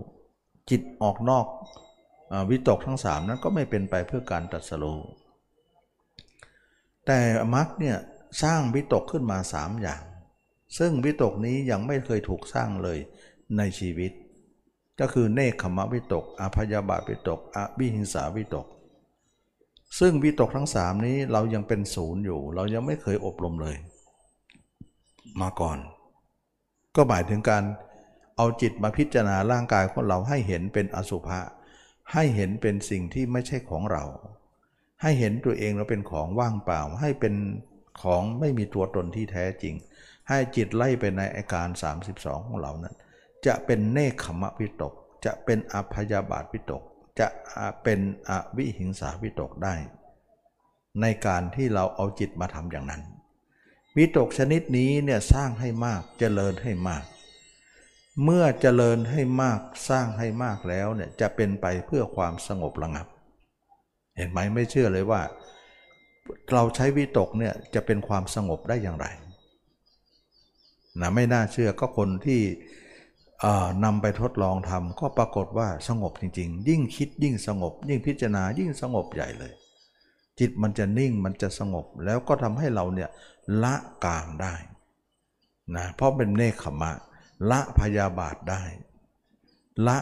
จิตออกนอกวิตกทั้งสามนั้นก็ไม่เป็นไปเพื่อการตรัสรู้แต่มรรคเนี่ยสร้างวิตกขึ้นมาสามอย่าง ซึ่งวิตกนี้ยังไม่เคยถูกสร้างเลยในชีวิต ก็คือเนคขมวิตกอภยาบาวิตกอวิหิงสาวิตก ซึ่งวิตกทั้งสามนี้เรายังเป็นศูนย์อยู่ เรายังไม่เคยอบรมเลย มาก่อน ก็หมายถึงการเอาจิตมาพิจารณาร่างกายของเราให้เห็นเป็นอสุภะให้เห็นเป็นสิ่งที่ไม่ใช่ของเรา ให้เห็นตัวเองเราเป็นของว่างเปล่า ให้เป็นของไม่มีตัวตนที่แท้จริง ให้จิตไล่ไปในอาการ 32 ของเรานั้น จะเป็นเนคขมวิตก จะเป็นอภยาบาทวิตก จะเป็นอวิหิงสาวิตกได้ ในการที่เราเอาจิตมาทำอย่างนั้น วิตกชนิดนี้เนี่ยสร้างให้มากเจริญให้มาก เมื่อเจริญให้มากสร้างให้มากแล้วเนี่ยจะเป็นไปเพื่อความสงบระงับ เห็นไหมไม่เชื่อเลยว่า เราใช้วิตกเนี่ยจะเป็นความสงบได้อย่างไรนะไม่น่าเชื่อก็คนที่ นำไปทดลองทำก็ปรากฏว่าสงบจริง ๆ ยิ่งคิดยิ่งสงบ ยิ่งพิจารณายิ่งสงบใหญ่เลย จิตมันจะนิ่งมันจะสงบแล้วก็ทำให้เราเนี่ยละกามได้นะเพราะเป็นเนคขมะ ละพยาบาทได้ ละ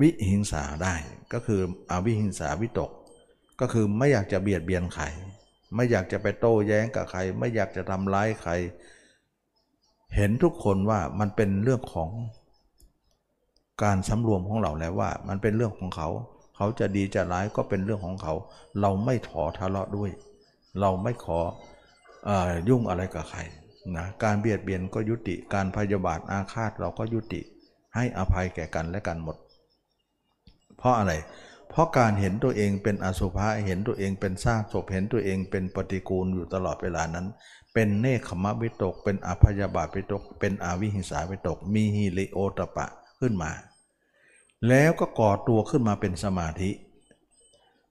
วิหิงสาได้ก็คืออวิหิงสาวิตก ก็คือไม่อยากจะเบียดเบียนใครไม่อยากจะไปโต้แย้งกับใคร ไม่อยากจะทำร้ายใคร เห็นทุกคนว่ามันเป็นเรื่องของการสำรวมของเราแล้วว่า มันเป็นเรื่องของเขา เขาจะดีจะร้ายก็เป็นเรื่องของเขา เราไม่ขอทะเลาะด้วย เราไม่ขออยุ่งอะไรกับใครนะการเบียดเบียนก็ยุติการพยาบาทอาฆาตเราก็ยุติให้อภัยแก่กันและกันหมด เพราะอะไร เพราะการเห็นตัวเองเป็นอสุภะเห็นตัวเองเป็นซากศพเห็นตัวเองเป็นปฏิกูลอยู่ตลอดเวลานั้น เป็นเนคขมะวิตก เป็นอภยาบาทวิตก เป็นอาวิหิงสาวิตก มีฮิริโอตปะขึ้นมา แล้วก็ก่อตัวขึ้นมาเป็นสมาธิ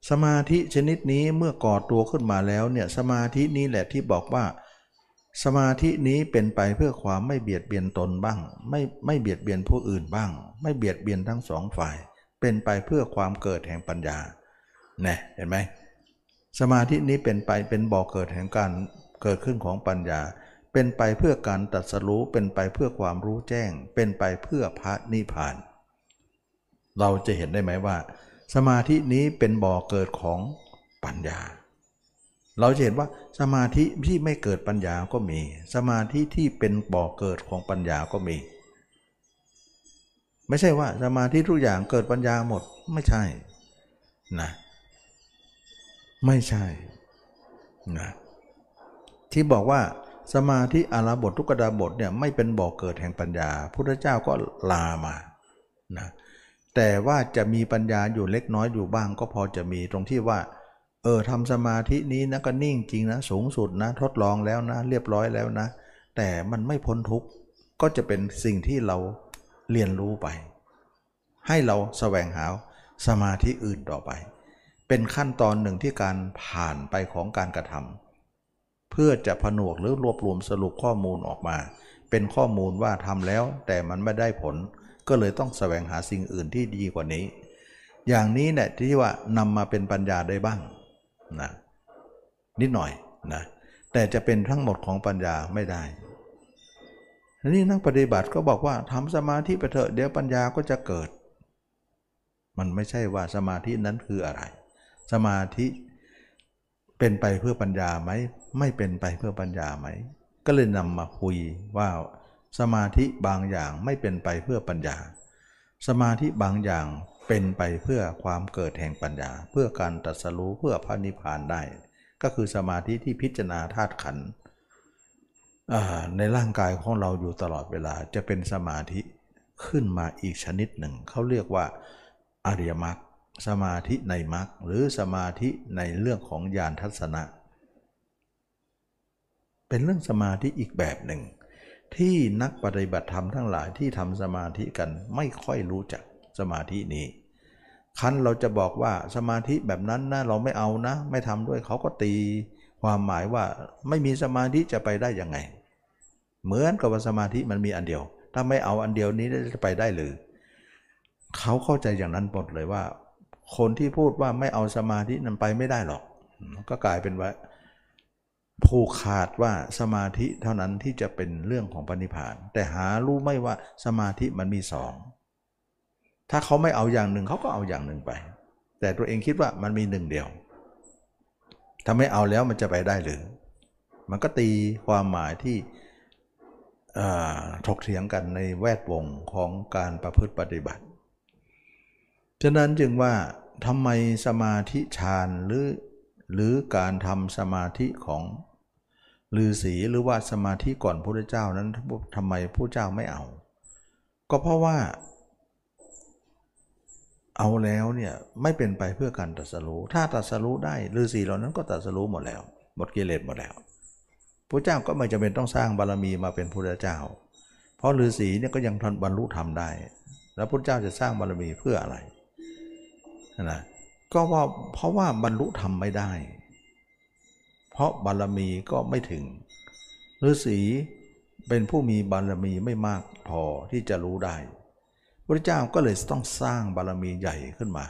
สมาธิชนิดนี้เมื่อก่อตัวขึ้นมาแล้วเนี่ยสมาธินี้แหละที่บอกว่า สมาธินี้เป็นไปเพื่อความไม่เบียดเบียนตนบ้าง ไม่ไม่เบียดเบียนผู้อื่นบ้าง ไม่เบียดเบียนทั้งสองฝ่าย เป็นไปเพื่อความเกิดแห่งปัญญาเนี่ยเห็นไหมสมาธินี้เป็นไปเป็นบ่อกเกิดแห่งการ เกิดขึ้นของปัญญา เป็นไปเพื่อการตัดสรู้เป็นไปเพื่อความรู้แจ้ง เป็นไปเพื่อพระนิพพาน เราจะเห็นได้ไหมว่า สมาธินี้เป็นบ่อเกิดของปัญญา เราจะเห็นว่าสมาธิที่ไม่เกิดปัญญาก็มี สมาธิที่เป็นบ่อเกิดของปัญญาก็มี ไม่ใช่ว่าสมาธิทุกอย่างเกิดปัญญาหมดไม่ใช่นะไม่ใช่นะ ที่บอกว่าสมาธิอาราบททุกดาบทเนี่ยไม่เป็นบ่อกเกิดแห่งปัญญา พุทธเจ้าก็ลามานะแต่ว่าจะมีปัญญาอยู่เล็กน้อยอยู่บ้างก็พอจะมีตรงที่ว่า เออทำสมาธินี้นะก็นิ่งจริงนะ สูงสุดนะ ทดลองแล้วนะ เรียบร้อยแล้วนะ แต่มันไม่พ้นทุกข์ก็จะเป็นสิ่งที่เราเรียนรู้ไป ให้เราแสวงหาสมาธิอื่นต่อไป เป็นขั้นตอนหนึ่งที่การผ่านไปของการกระทำ เพื่อจะผนวกหรือรวบรวมสรุปข้อมูลออกมา เป็นข้อมูลว่าทำแล้วแต่มันไม่ได้ผล ก็เลยต้องแสวงหาสิ่งอื่นที่ดีกว่านี้ อย่างนี้เนี่ยที่ว่านำมาเป็นปัญญาได้บ้างนะนิดหน่อยนะแต่จะเป็นทั้งหมดของปัญญาไม่ได้ทีนี้นักปฏิบัติก็บอกว่าทำสมาธิไปเถอะเดี๋ยวปัญญาก็จะเกิด มันไม่ใช่ว่าสมาธินั้นคืออะไร สมาธิเป็นไปเพื่อปัญญาไหม ไม่เป็นไปเพื่อปัญญาไหม ก็เลยนำมาคุยว่าสมาธิบางอย่างไม่เป็นไปเพื่อปัญญา สมาธิบางอย่างเป็นไปเพื่อความเกิดแห่งปัญญา เพื่อการตรัสรู้เพื่อพระนิพพานได้ ก็คือสมาธิที่พิจารณาธาตุขันธ์ในร่างกายของเราอยู่ตลอดเวลาจะเป็นสมาธิขึ้นมาอีกชนิดหนึ่ง เขาเรียกว่าอริยมรรคสมาธิในมรรคหรือสมาธิในเรื่องของญาณทัศนะ เป็นเรื่องสมาธิอีกแบบหนึ่ง ที่นักปฏิบัติธรรมทั้งหลายที่ทำสมาธิกันไม่ค่อยรู้จักสมาธินี้คันเราจะบอกว่าสมาธิแบบนั้นนะเราไม่เอานะ ไม่ทำด้วยเขาก็ตี ความหมายว่าไม่มีสมาธิจะไปได้ยังไง เหมือนกับว่าสมาธิมันมีอันเดียว ถ้าไม่เอาอันเดียวนี้จะไปได้หรือ เขาเข้าใจอย่างนั้นหมดเลยว่า คนที่พูดว่าไม่เอาสมาธินั้นไปไม่ได้หรอก ก็กลายเป็นว่า ผูกขาดว่าสมาธิเท่านั้นที่จะเป็นเรื่องของปณิพาน แต่หารู้ไม่ว่าสมาธิมันมีสอง ถ้าเขาไม่เอาอย่างหนึ่งเขาก็เอาอย่างหนึ่งไป แต่ตัวเองคิดว่ามันมีหนึ่งเดียว ถ้าไม่เอาแล้วมันจะไปได้หรือ มันก็ตีความหมายที่ถกเถียงกันในแวดวงของการประพฤติปฏิบัติ ฉะนั้นจึงว่าทำไมสมาธิฌานหรือหรือการทำสมาธิของ ฤาษีหรือว่าสมาธิก่อนพระเจ้านั้นทำไมพระเจ้าไม่เอา ก็เพราะว่า เอาแล้วเนี่ยไม่เป็นไปเพื่อการตัดสรู้ถ้าตัดสรู้ได้ฤาษีเหล่านั้นก็ตัดสรู้หมดแล้ว หมดกิเลสหมดแล้วพระเจ้าก็ไม่จำเป็นต้องสร้างบารมีมาเป็นพระเจ้า เพราะฤาษีเนี่ยก็ยังทันบรรลุธรรมได้ แล้วพระเจ้าจะสร้างบารมีเพื่ออะไรนะก็ว่าเพราะว่าบรรลุธรรมไม่ได้ เพราะบารมีก็ไม่ถึงฤาษีเป็นผู้มีบารมีไม่มากพอที่จะรู้ได้พระเจ้าก็เลยต้องสร้างบารมีใหญ่ขึ้นมา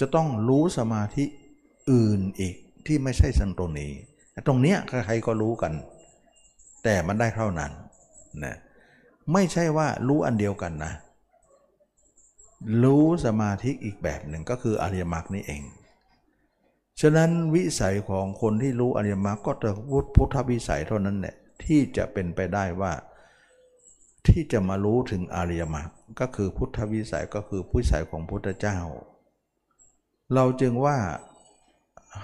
จะต้องรู้สมาธิอื่นอีกที่ไม่ใช่สันตรงนี้ ตรงเนี้ยใครก็รู้กัน แต่มันได้เท่านั้นนะไม่ใช่ว่ารู้อันเดียวกันนะ รู้สมาธิอีกแบบหนึ่งก็คืออริยมรรคนี่เอง ฉะนั้นวิสัยของคนที่รู้อริยมรรคก็จะพุทธวิสัยเท่านั้นแหละที่จะเป็นไปได้ว่า ที่จะมารู้ถึงอริยมรรคก็คือพุทธวิสัยก็คือพุทธวิสัยของพุทธเจ้า เราจึงว่า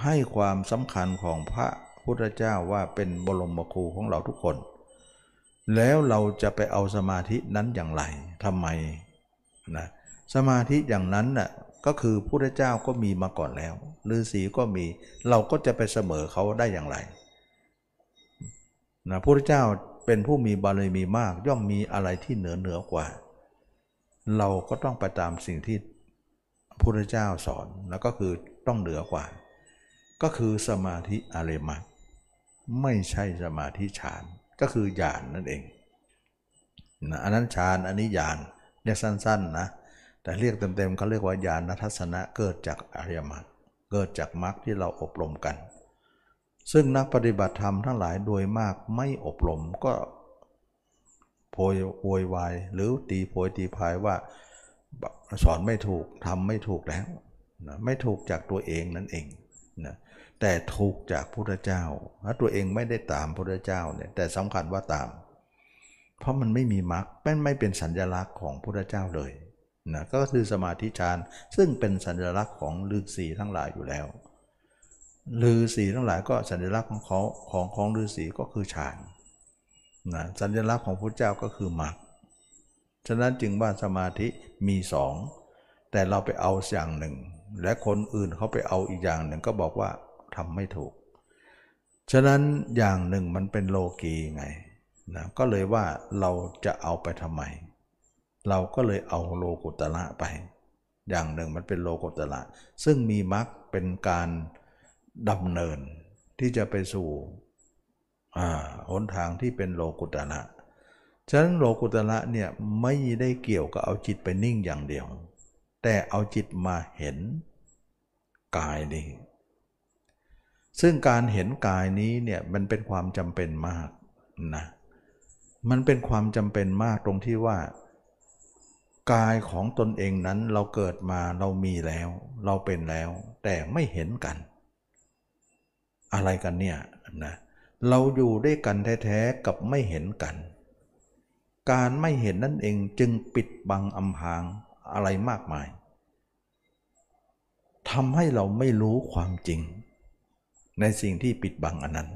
ให้ความสำคัญของพระพุทธเจ้าว่าเป็นบรมครูของเราทุกคน แล้วเราจะไปเอาสมาธินั้นอย่างไรทำไมนะสมาธิอย่างนั้นน่ะ ก็คือพุทธเจ้าก็มีมาก่อนแล้วฤาษีก็มีเราก็จะไปเสมอเขาได้อย่างไรนะพุทธเจ้าเป็นผู้มีบารมีมาก ย่อมมีอะไรที่เหนือเหนือกว่า เราก็ต้องไปตามสิ่งที่พุทธเจ้าสอนแล้วก็คือต้องเหนือกว่า ก็คือสมาธิอะเรมักไม่ใช่สมาธิฌานก็คือญาณนนั่นเองนะอันนั้นฌานอันนี้ญาณเรียกสั้นๆนะ แต่เรียกเต็มๆเขาเรียกว่าญาณทัศนะเกิดจากอริยมรรคเกิดจากมรรคที่เราอบรมกัน ซึ่งนักปฏิบัติธรรมทั้งหลายโดยมากไม่อบรมก็โพยโวยวายหรือตีโพยตีพายว่าสอนไม่ถูกทำไม่ถูกแล้วนะไม่ถูกจากตัวเองนั่นเองนะแต่ถูกจากพุทธเจ้าถ้าตัวเองไม่ได้ตามพุทธเจ้าเนี่ยแต่สำคัญว่าตาม เพราะมันไม่มีมรรคเป็นไม่เป็นสัญลักษณ์ของพุทธเจ้าเลย นะก็คือสมาธิฌานซึ่งเป็นสัญลักษณ์ของฤาษีทั้งหลายอยู่แล้วฤาษีทั้งหลายก็สัญลักษณ์ของเขาของของฤาษีก็คือฌานนะสัญลักษณ์ของพระเจ้าก็คือมรรคฉะนั้นจึงว่าสมาธิมีสองแต่เราไปเอาอย่างหนึ่ง และคนอื่นเขาไปเอาอีกอย่างหนึ่งก็บอกว่าทำไม่ถูก ฉะนั้นอย่างหนึ่งมันเป็นโลกีไงนะก็เลยว่าเราจะเอาไปทำไม เราก็เลยเอาโลกุตละไป อย่างหนึ่งมันเป็นโลกุตละซึ่งมีมรรคเป็นการดำเนินที่จะไปสู่หนทางที่เป็นโลกุตระฉะนั้นโลกุตระเนี่ยไม่ได้เกี่ยวกับเอาจิตไปนิ่งอย่างเดียว แต่เอาจิตมาเห็นกายนี้ซึ่งการเห็นกายนี้เนี่ยมันเป็นความจำเป็นมากนะมันเป็นความจำเป็นมากตรงที่ว่า กายของตนเองนั้นเราเกิดมาเรามีแล้ว เราเป็นแล้ว แต่ไม่เห็นกัน อะไรกันเนี่ยนะเราอยู่ด้วยกันแท้ๆกับไม่เห็นกัน การไม่เห็นนั่นเองจึงปิดบังอำพางอะไรมากมายทำให้เราไม่รู้ความจริง ในสิ่งที่ปิดบังอันนั้น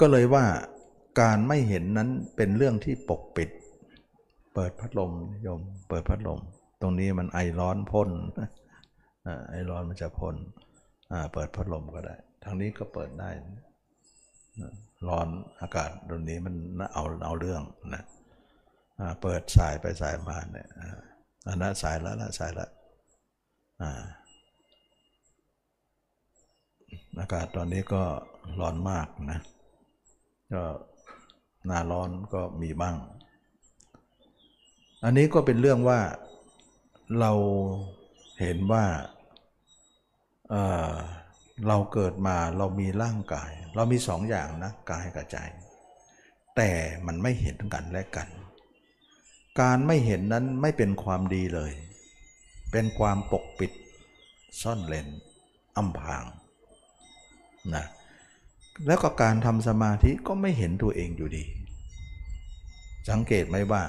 ก็เลยว่าการไม่เห็นนั้นเป็นเรื่องที่ปกปิด เปิดพัดลมโยม เปิดพัดลม ตรงนี้มันไอร้อนพ่นไอร้อนมันจะพ่นเปิดพัดลมก็ได้ ทางนี้ก็เปิดได้ร้อนอากาศตรงนี้มันเอาเอาเรื่องนะเปิดสายไปสายมาเนี่ยอันนั้นสายแล้วละสายแล้วอากาศตอนนี้ก็ร้อนมากนะก็หน้าร้อนก็มีบ้าง อันนี้ก็เป็นเรื่องว่าเราเห็นว่าเราเกิดมาเรามีร่างกาย เรามีสองอย่างนะกายกับใจ แต่มันไม่เห็นกันและกัน การไม่เห็นนั้นไม่เป็นความดีเลย เป็นความปกปิดซ่อนเลนอำพางนะแล้วก็การทำสมาธิก็ไม่เห็นตัวเองอยู่ดี สังเกตไหมว่า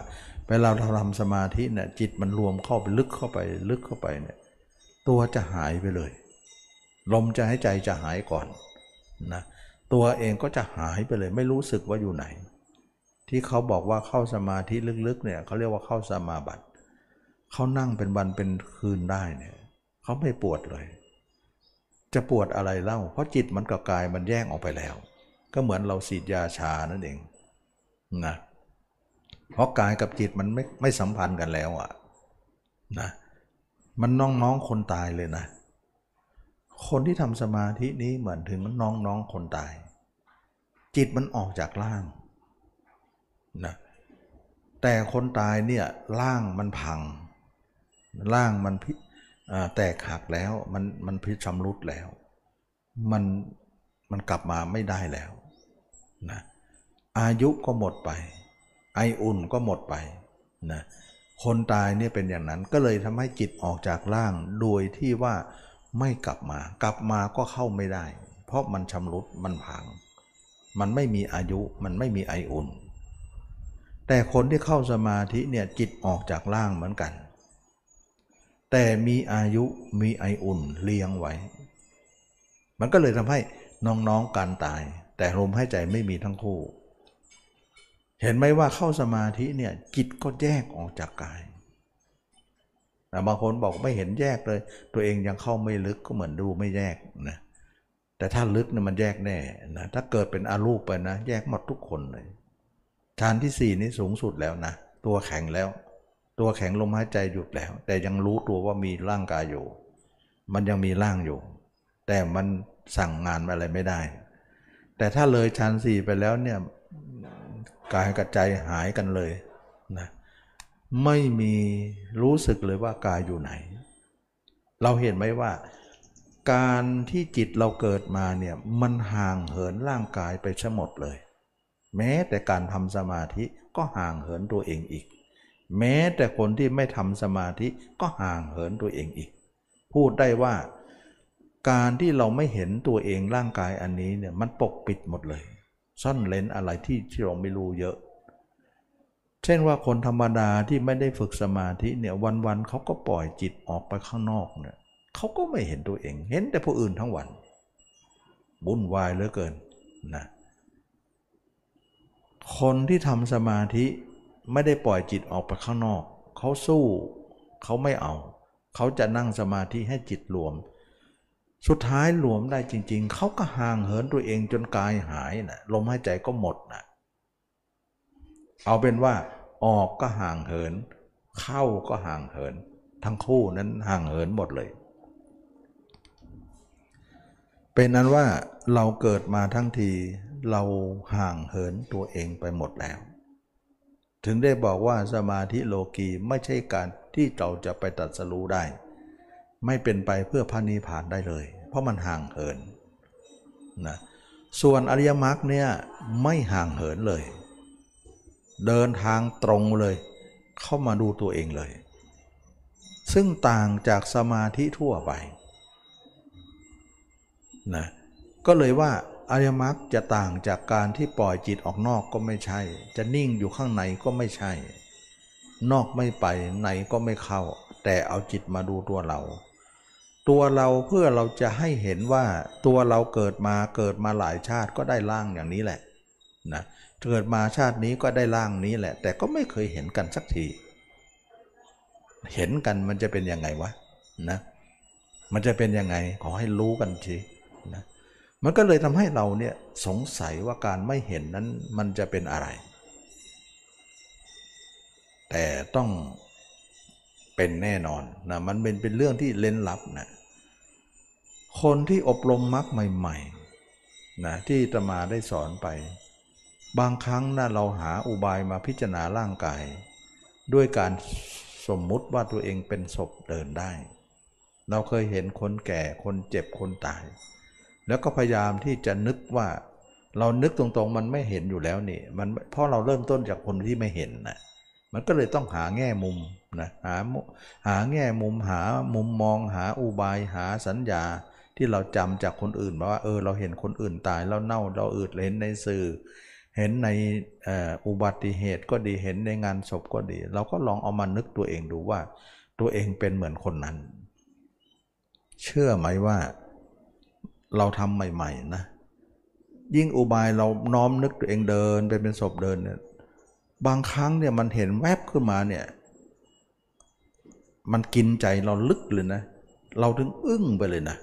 เวลาเราทำสมาธิเนี่ยจิตมันรวมเข้าไปลึกเข้าไปลึกเข้าไปเนี่ยตัวจะหายไปเลย ลมจะให้ใจจะหายก่อนนะตัวเองก็จะหายไปเลย ไม่รู้สึกว่าอยู่ไหน ที่เขาบอกว่าเข้าสมาธิลึกๆเนี่ยเขาเรียกว่าเข้าสมาบัติเขานั่งเป็นวันเป็นคืนได้เนี่ยเขาไม่ปวดเลย จะปวดอะไรเล่า เพราะจิตมันกับกายมันแยกออกไปแล้ว ก็เหมือนเราสีดยาชานั่นเองนะเเพราะกายกับจิตมันไม่ไม่สัมพันธ์กันแล้วอะนะมันน้องๆคนตายเลยนะ คนที่ทำสมาธินี้เหมือนถึงน้องๆคนตาย จิตมันออกจากร่างนะแต่คนตายเนี่ยร่างมันพัง ร่างมันพิแตกหักแล้วมันมันพิชำรุดแล้ว มันมันกลับมาไม่ได้แล้วนะอายุก็หมดไป ไออุ่นก็หมดไปนะคนตายเนี่ยเป็นอย่างนั้นก็เลยทำให้จิตออกจากร่าง โดยที่ว่าไม่กลับมา กลับมาก็เข้าไม่ได้ เพราะมันชำรุดมันพัง มันไม่มีอายุมันไม่มีไออุ่น แต่คนที่เข้าสมาธิเนี่ยจิตออกจากร่างเหมือนกัน แต่มีอายุมีไออุ่นเลี้ยงไว้ มันก็เลยทำให้น้องๆการตาย แต่ลมหายใจไม่มีทั้งคู่ เห็นไหมว่าเข้าสมาธิเนี่ยจิตก็แยกออกจากกายบางคนบอกไม่เห็นแยกเลย ตัวเองยังเข้าไม่ลึกก็เหมือนดูไม่แยกนะแต่ถ้าลึกเนี่ยมันแยกแน่นะถ้าเกิดเป็นอารูปไปนะ แยกหมดทุกคนเลยฌานที่สี่นี่สูงสุดแล้วนะตัวแข็งแล้ว ตัวแข็งลมหายใจหยุดแล้ว แต่ยังรู้ตัวว่ามีร่างกายอยู่ มันยังมีร่างอยู่ แต่มันสั่งงานอะไรไม่ได้ แต่ถ้าเลยฌานสี่ไปแล้วเนี่ย กายกระใจหายกันเลยนะไม่มีรู้สึกเลยว่ากายอยู่ไหน เราเห็นไหมว่า การที่จิตเราเกิดมาเนี่ยมันห่างเหินร่างกายไปซะหมดเลย แม้แต่การทำสมาธิก็ห่างเหินตัวเองอีก แม้แต่คนที่ไม่ทำสมาธิก็ห่างเหินตัวเองอีก พูดได้ว่า การที่เราไม่เห็นตัวเองร่างกายอันนี้เนี่ยมันปกปิดหมดเลย ซ่อนเลนอะไรที่ที่เราไม่รู้เยอะ เช่นว่าคนธรรมดาที่ไม่ได้ฝึกสมาธิเนี่ยวันๆเขาก็ปล่อยจิตออกไปข้างนอกเนี่ยเขาก็ไม่เห็นตัวเอง เห็นแต่ผู้อื่นทั้งวันบุ่นวายเหลือเกินนะคนที่ทำสมาธิไม่ได้ปล่อยจิตออกไปข้างนอก เขาสู้เขาไม่เอา เขาจะนั่งสมาธิให้จิตรวม สุดท้ายรวมได้จริง ๆ เขาก็ห่างเหินตัวเองจนกายหายนะลมหายใจก็หมดนะเอาเป็นว่าออกก็ห่างเหิน เข้าก็ห่างเหิน ทั้งคู่นั้นห่างเหินหมดเลย เป็นนั้นว่าเราเกิดมาทั้งทีเราห่างเหินตัวเองไปหมดแล้ว ถึงได้บอกว่าสมาธิโลกีไม่ใช่การที่เราจะไปตัดสรู้ได้ ไม่เป็นไปเพื่อพระนิพพานได้เลย เพราะมันห่างเหินนะส่วนอริยมรรคเนี่ยไม่ห่างเหินเลย เดินทางตรงเลย เข้ามาดูตัวเองเลย ซึ่งต่างจากสมาธิทั่วไปนะก็เลยว่าอริยมรรคจะต่างจากการที่ปล่อยจิตออกนอกก็ไม่ใช่ จะนิ่งอยู่ข้างในก็ไม่ใช่ นอกไม่ไปในก็ไม่เข้า แต่เอาจิตมาดูตัวเรา ตัวเราเพื่อเราจะให้เห็นว่าตัวเราเกิดมาเกิดมาหลายชาติก็ได้ร่างอย่างนี้แหละนะเกิดมาชาตินี้ก็ได้ร่างนี้แหละ แต่ก็ไม่เคยเห็นกันสักที เห็นกันมันจะเป็นยังไงวะนะมันจะเป็นยังไงขอให้รู้กันทีนะมันก็เลยทำให้เราเนี่ยสงสัยว่าการไม่เห็นนั้นมันจะเป็นอะไร แต่ต้อง เป็นแน่นอนนะมันเป็นเป็นเรื่องที่เล่นลับนะคนที่อบรมมรรคใหม่ๆนะที่ตมาได้สอนไป บางครั้งนะเราหาอุบายมาพิจารณาร่างกาย ด้วยการสมมุติว่าตัวเองเป็นศพเดินได้ เราเคยเห็นคนแก่คนเจ็บคนตาย แล้วก็พยายามที่จะนึกว่าเรานึกตรงๆ มันไม่เห็นอยู่แล้วนี่มันเพราะเราเริ่มต้นจากคนที่ไม่เห็นนะมันก็เลยต้องหาแง่มุม นะหาหาแง่มุมหามุมมองหาอุบายหาสัญญาที่เราจำจากคนอื่นมาว่าเออเราเห็นคนอื่นตายแล้วเน่าเราอืดเห็นในสื่อ เห็นในอุบัติเหตุก็ดีเห็นในงานศพก็ดี เราก็ลองเอามานึกตัวเองดูว่า ตัวเองเป็นเหมือนคนนั้น เชื่อไหมว่าเราทำใหม่ๆนะยิ่งอุบายเราน้อมนึกตัวเองเดินไปเป็นศพเดินเนี่ยบางครั้งเนี่ยมันเห็นแวบขึ้นมาเนี่ย มันกินใจเราลึกเลยนะ เราถึงอึ้งไปเลยนะ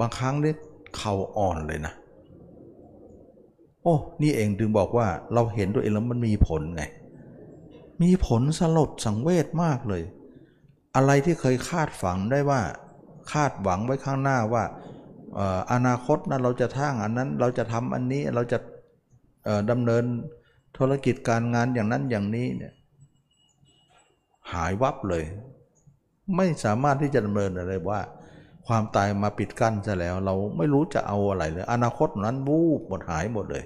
บางครั้งเนี่ยเข่าอ่อนเลยนะ โอ้ นี่เองถึงบอกว่าเราเห็นตัวเองแล้วมันมีผลไง มีผลสลดสังเวชมากเลย อะไรที่เคยคาดฝังได้ว่า คาดหวังไว้ข้างหน้าว่าอนาคตนะเราจะท่างอันนั้นเราจะทำอันนี้เราจะดำเนินธุรกิจการงานอย่างนั้นอย่างนี้เนี่ยหายวับเลย ไม่สามารถที่จะดำเนินอะไรว่า ความตายมาปิดกั้นซะแล้ว เราไม่รู้จะเอาอะไรเลย อนาคตนั้นวูบหมดหายหมดเลย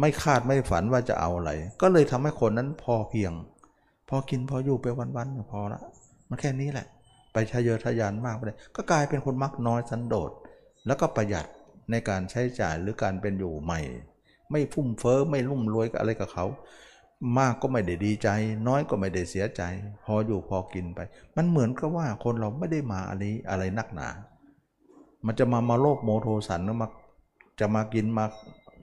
ไม่คาดไม่ฝันว่าจะเอาอะไร ก็เลยทำให้คนนั้นพอเพียง พอกินพออยู่ไปวันๆพอละมันแค่นี้แหละ ไปทะเยอทะยานมากไปเลยก็กลายเป็นคนมักน้อยสันโดษแล้วก็ประหยัดในการใช้จ่ายหรือการเป็นอยู่ใหม่ ไม่ฟุ่มเฟ้อไม่รุ่มรวยกับอะไรกับเขา มากก็ไม่ได้ดีใจ น้อยก็ไม่ได้เสียใจ พออยู่พอกินไป มันเหมือนกับว่าคนเราไม่ได้มาอันนี้อะไรนักหนา มันจะมามาโลภโมโทสันแล้วมาจะมากินมา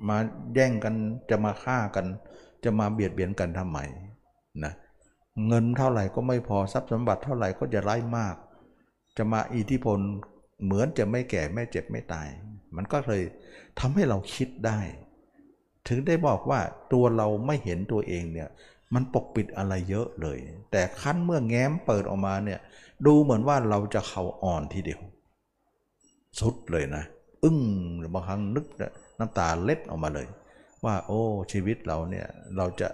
มาแย่งกันจะมาฆ่ากัน จะมาเบียดเบียนกันทำไมนะเงินเท่าไหร่ก็ไม่พอทรัพย์สมบัติเท่าไหร่ก็จะไร้มาก จะมาอิทธิพลเหมือนจะไม่แก่ไม่เจ็บไม่ตาย มันก็เลยทำให้เราคิดได้ ถึงได้บอกว่าตัวเราไม่เห็นตัวเองเนี่ยมันปกปิดอะไรเยอะเลย แต่ขั้นเมื่อแง้มเปิดออกมาเนี่ยดูเหมือนว่าเราจะเขาอ่อนทีเดียว สุดเลยนะ อึ้งบางครั้งนึกน้ำตาเล็ดออกมาเลย ว่าโอ้ชีวิตเราเนี่ยเราจะ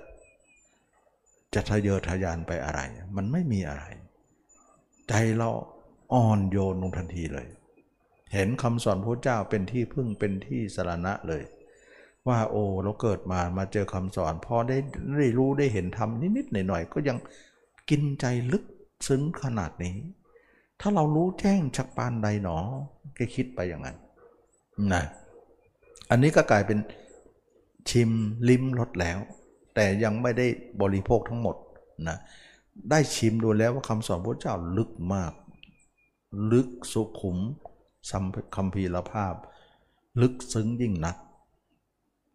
จะทะเยอทะยานไปอะไร มันไม่มีอะไร ใจเราอ่อนโยนลงทันทีเลย เห็นคำสอนพระเจ้าเป็นที่พึ่งเป็นที่สรณะเลย ว่าโอ้เราเกิดมามาเจอคำสอนพอได้ได้รู้ได้เห็นทำนิดๆหน่อยๆก็ยังกินใจลึกซึ้งขนาดนี้ ถ้าเรารู้แจ้งชักปานใดหนอก็คิดไปอย่างนั้นนะอันนี้ก็กลายเป็นชิมลิ้มรสแล้ว แต่ยังไม่ได้บริโภคทั้งหมดนะได้ชิมดูแล้วว่าคำสอนพระเจ้าลึกมาก ลึกสุขุมสัมคัมภีรภาพ ลึกซึ้งยิ่งนัก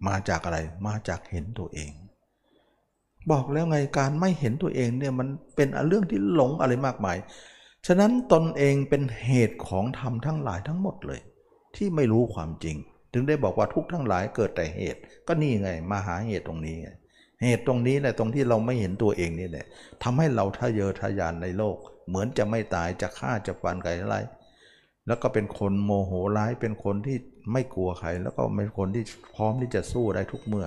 มาจากอะไร มาจากเห็นตัวเอง บอกแล้วไงการไม่เห็นตัวเองเนี่ยมันเป็นเรื่องที่หลงอะไรมากมาย ฉะนั้นตนเองเป็นเหตุของธรรมทั้งหลายทั้งหมดเลย ที่ไม่รู้ความจริง ถึงได้บอกว่าทุกทั้งหลายเกิดแต่เหตุ ก็นี่ไงมาหาเหตุตรงนี้ไงเหตุตรงนี้แหละตรงที่เราไม่เห็นตัวเองนี่แหละทำให้เราทะเยอทะยานในโลก เหมือนจะไม่ตายจะฆ่าจะฟันใครอะไรแล้วก็เป็นคนโมโหร้ายเป็นคนที่ ไม่กลัวใคร แล้วก็เป็นคนที่พร้อมที่จะสู้ได้ทุกเมื่อ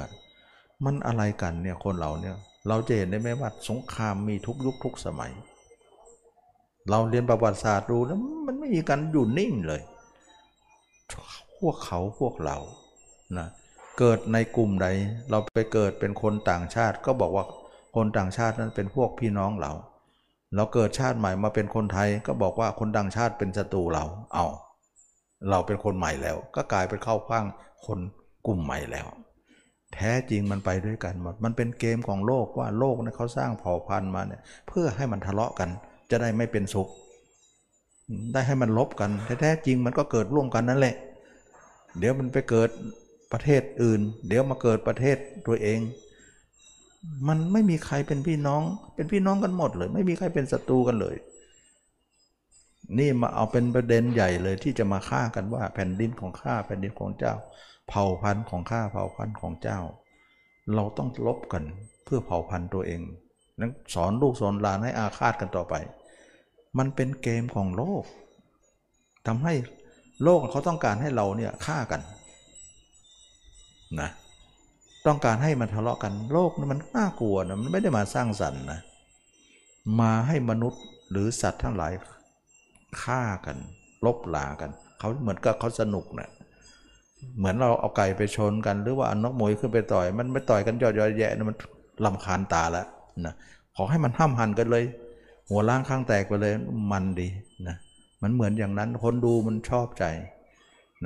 มันอะไรกันเนี่ยคนเราเนี่ย เราจะเห็นได้ไหมว่าสงครามมีทุกยุคทุกสมัย เราเรียนประวัติศาสตร์รู้แล้วมันไม่มีการอยู่นิ่งเลย พวกเขาพวกเรานะเกิดในกลุ่มใด เราไปเกิดเป็นคนต่างชาติ ก็บอกว่าคนต่างชาตินั้นเป็นพวกพี่น้องเรา เราเกิดชาติใหม่มาเป็นคนไทยก็บอกว่าคนต่างชาติเป็นศัตรูเรา เอา เราเป็นคนใหม่แล้ว ก็กลายเป็นเข้าข้างคนกลุ่มใหม่แล้ว แท้จริงมันไปด้วยกันหมดมันเป็นเกมของโลกว่าโลกนี่ยเขาสร้างเผ่าพันธุ์มาเนี่ยเพื่อให้มันทะเลาะกัน จะได้ไม่เป็นสุข ได้ให้มันลบกันแท้จริงมันก็เกิดร่วมกันนั่นแหละ เดี๋ยวมันไปเกิดประเทศอื่น เดี๋ยวมาเกิดประเทศตัวเอง มันไม่มีใครเป็นพี่น้อง เป็นพี่น้องกันหมดเลย ไม่มีใครเป็นศัตรูกันเลย นี่มาเอาเป็นประเด็นใหญ่เลยที่จะมาฆ่ากันว่าแผ่นดินของข้าแผ่นดินของเจ้า เผ่าพันธุ์ของข้าเผ่าพันธุ์ของเจ้า เราต้องลบกันเพื่อเผ่าพันธุ์ตัวเองนั้นสอนลูกสอนหลานให้อาฆาตกันต่อไป มันเป็นเกมของโลกทำให้โลกเขาต้องการให้เราเนี่ยฆ่ากันนะต้องการให้มันทะเลาะกันโลกมันน่ากลัวนะมันไม่ได้มาสร้างสรรค์นะมาให้มนุษย์หรือสัตว์ทั้งหลาย ฆ่ากัน ลบหลากัน เขาเหมือนกับเขาสนุกนะเหมือนเราเอาไก่ไปชนกัน หรือว่าเอานกมวยขึ้นไปต่อย มันไม่ต่อยกันยอดยอแยะนะมันลำคาญตาล้วนะขอให้มันห้ามหันกันเลย หัวล้างข้างแตกไปเลยมันดีนะมันเหมือนอย่างนั้นคนดูมันชอบใจ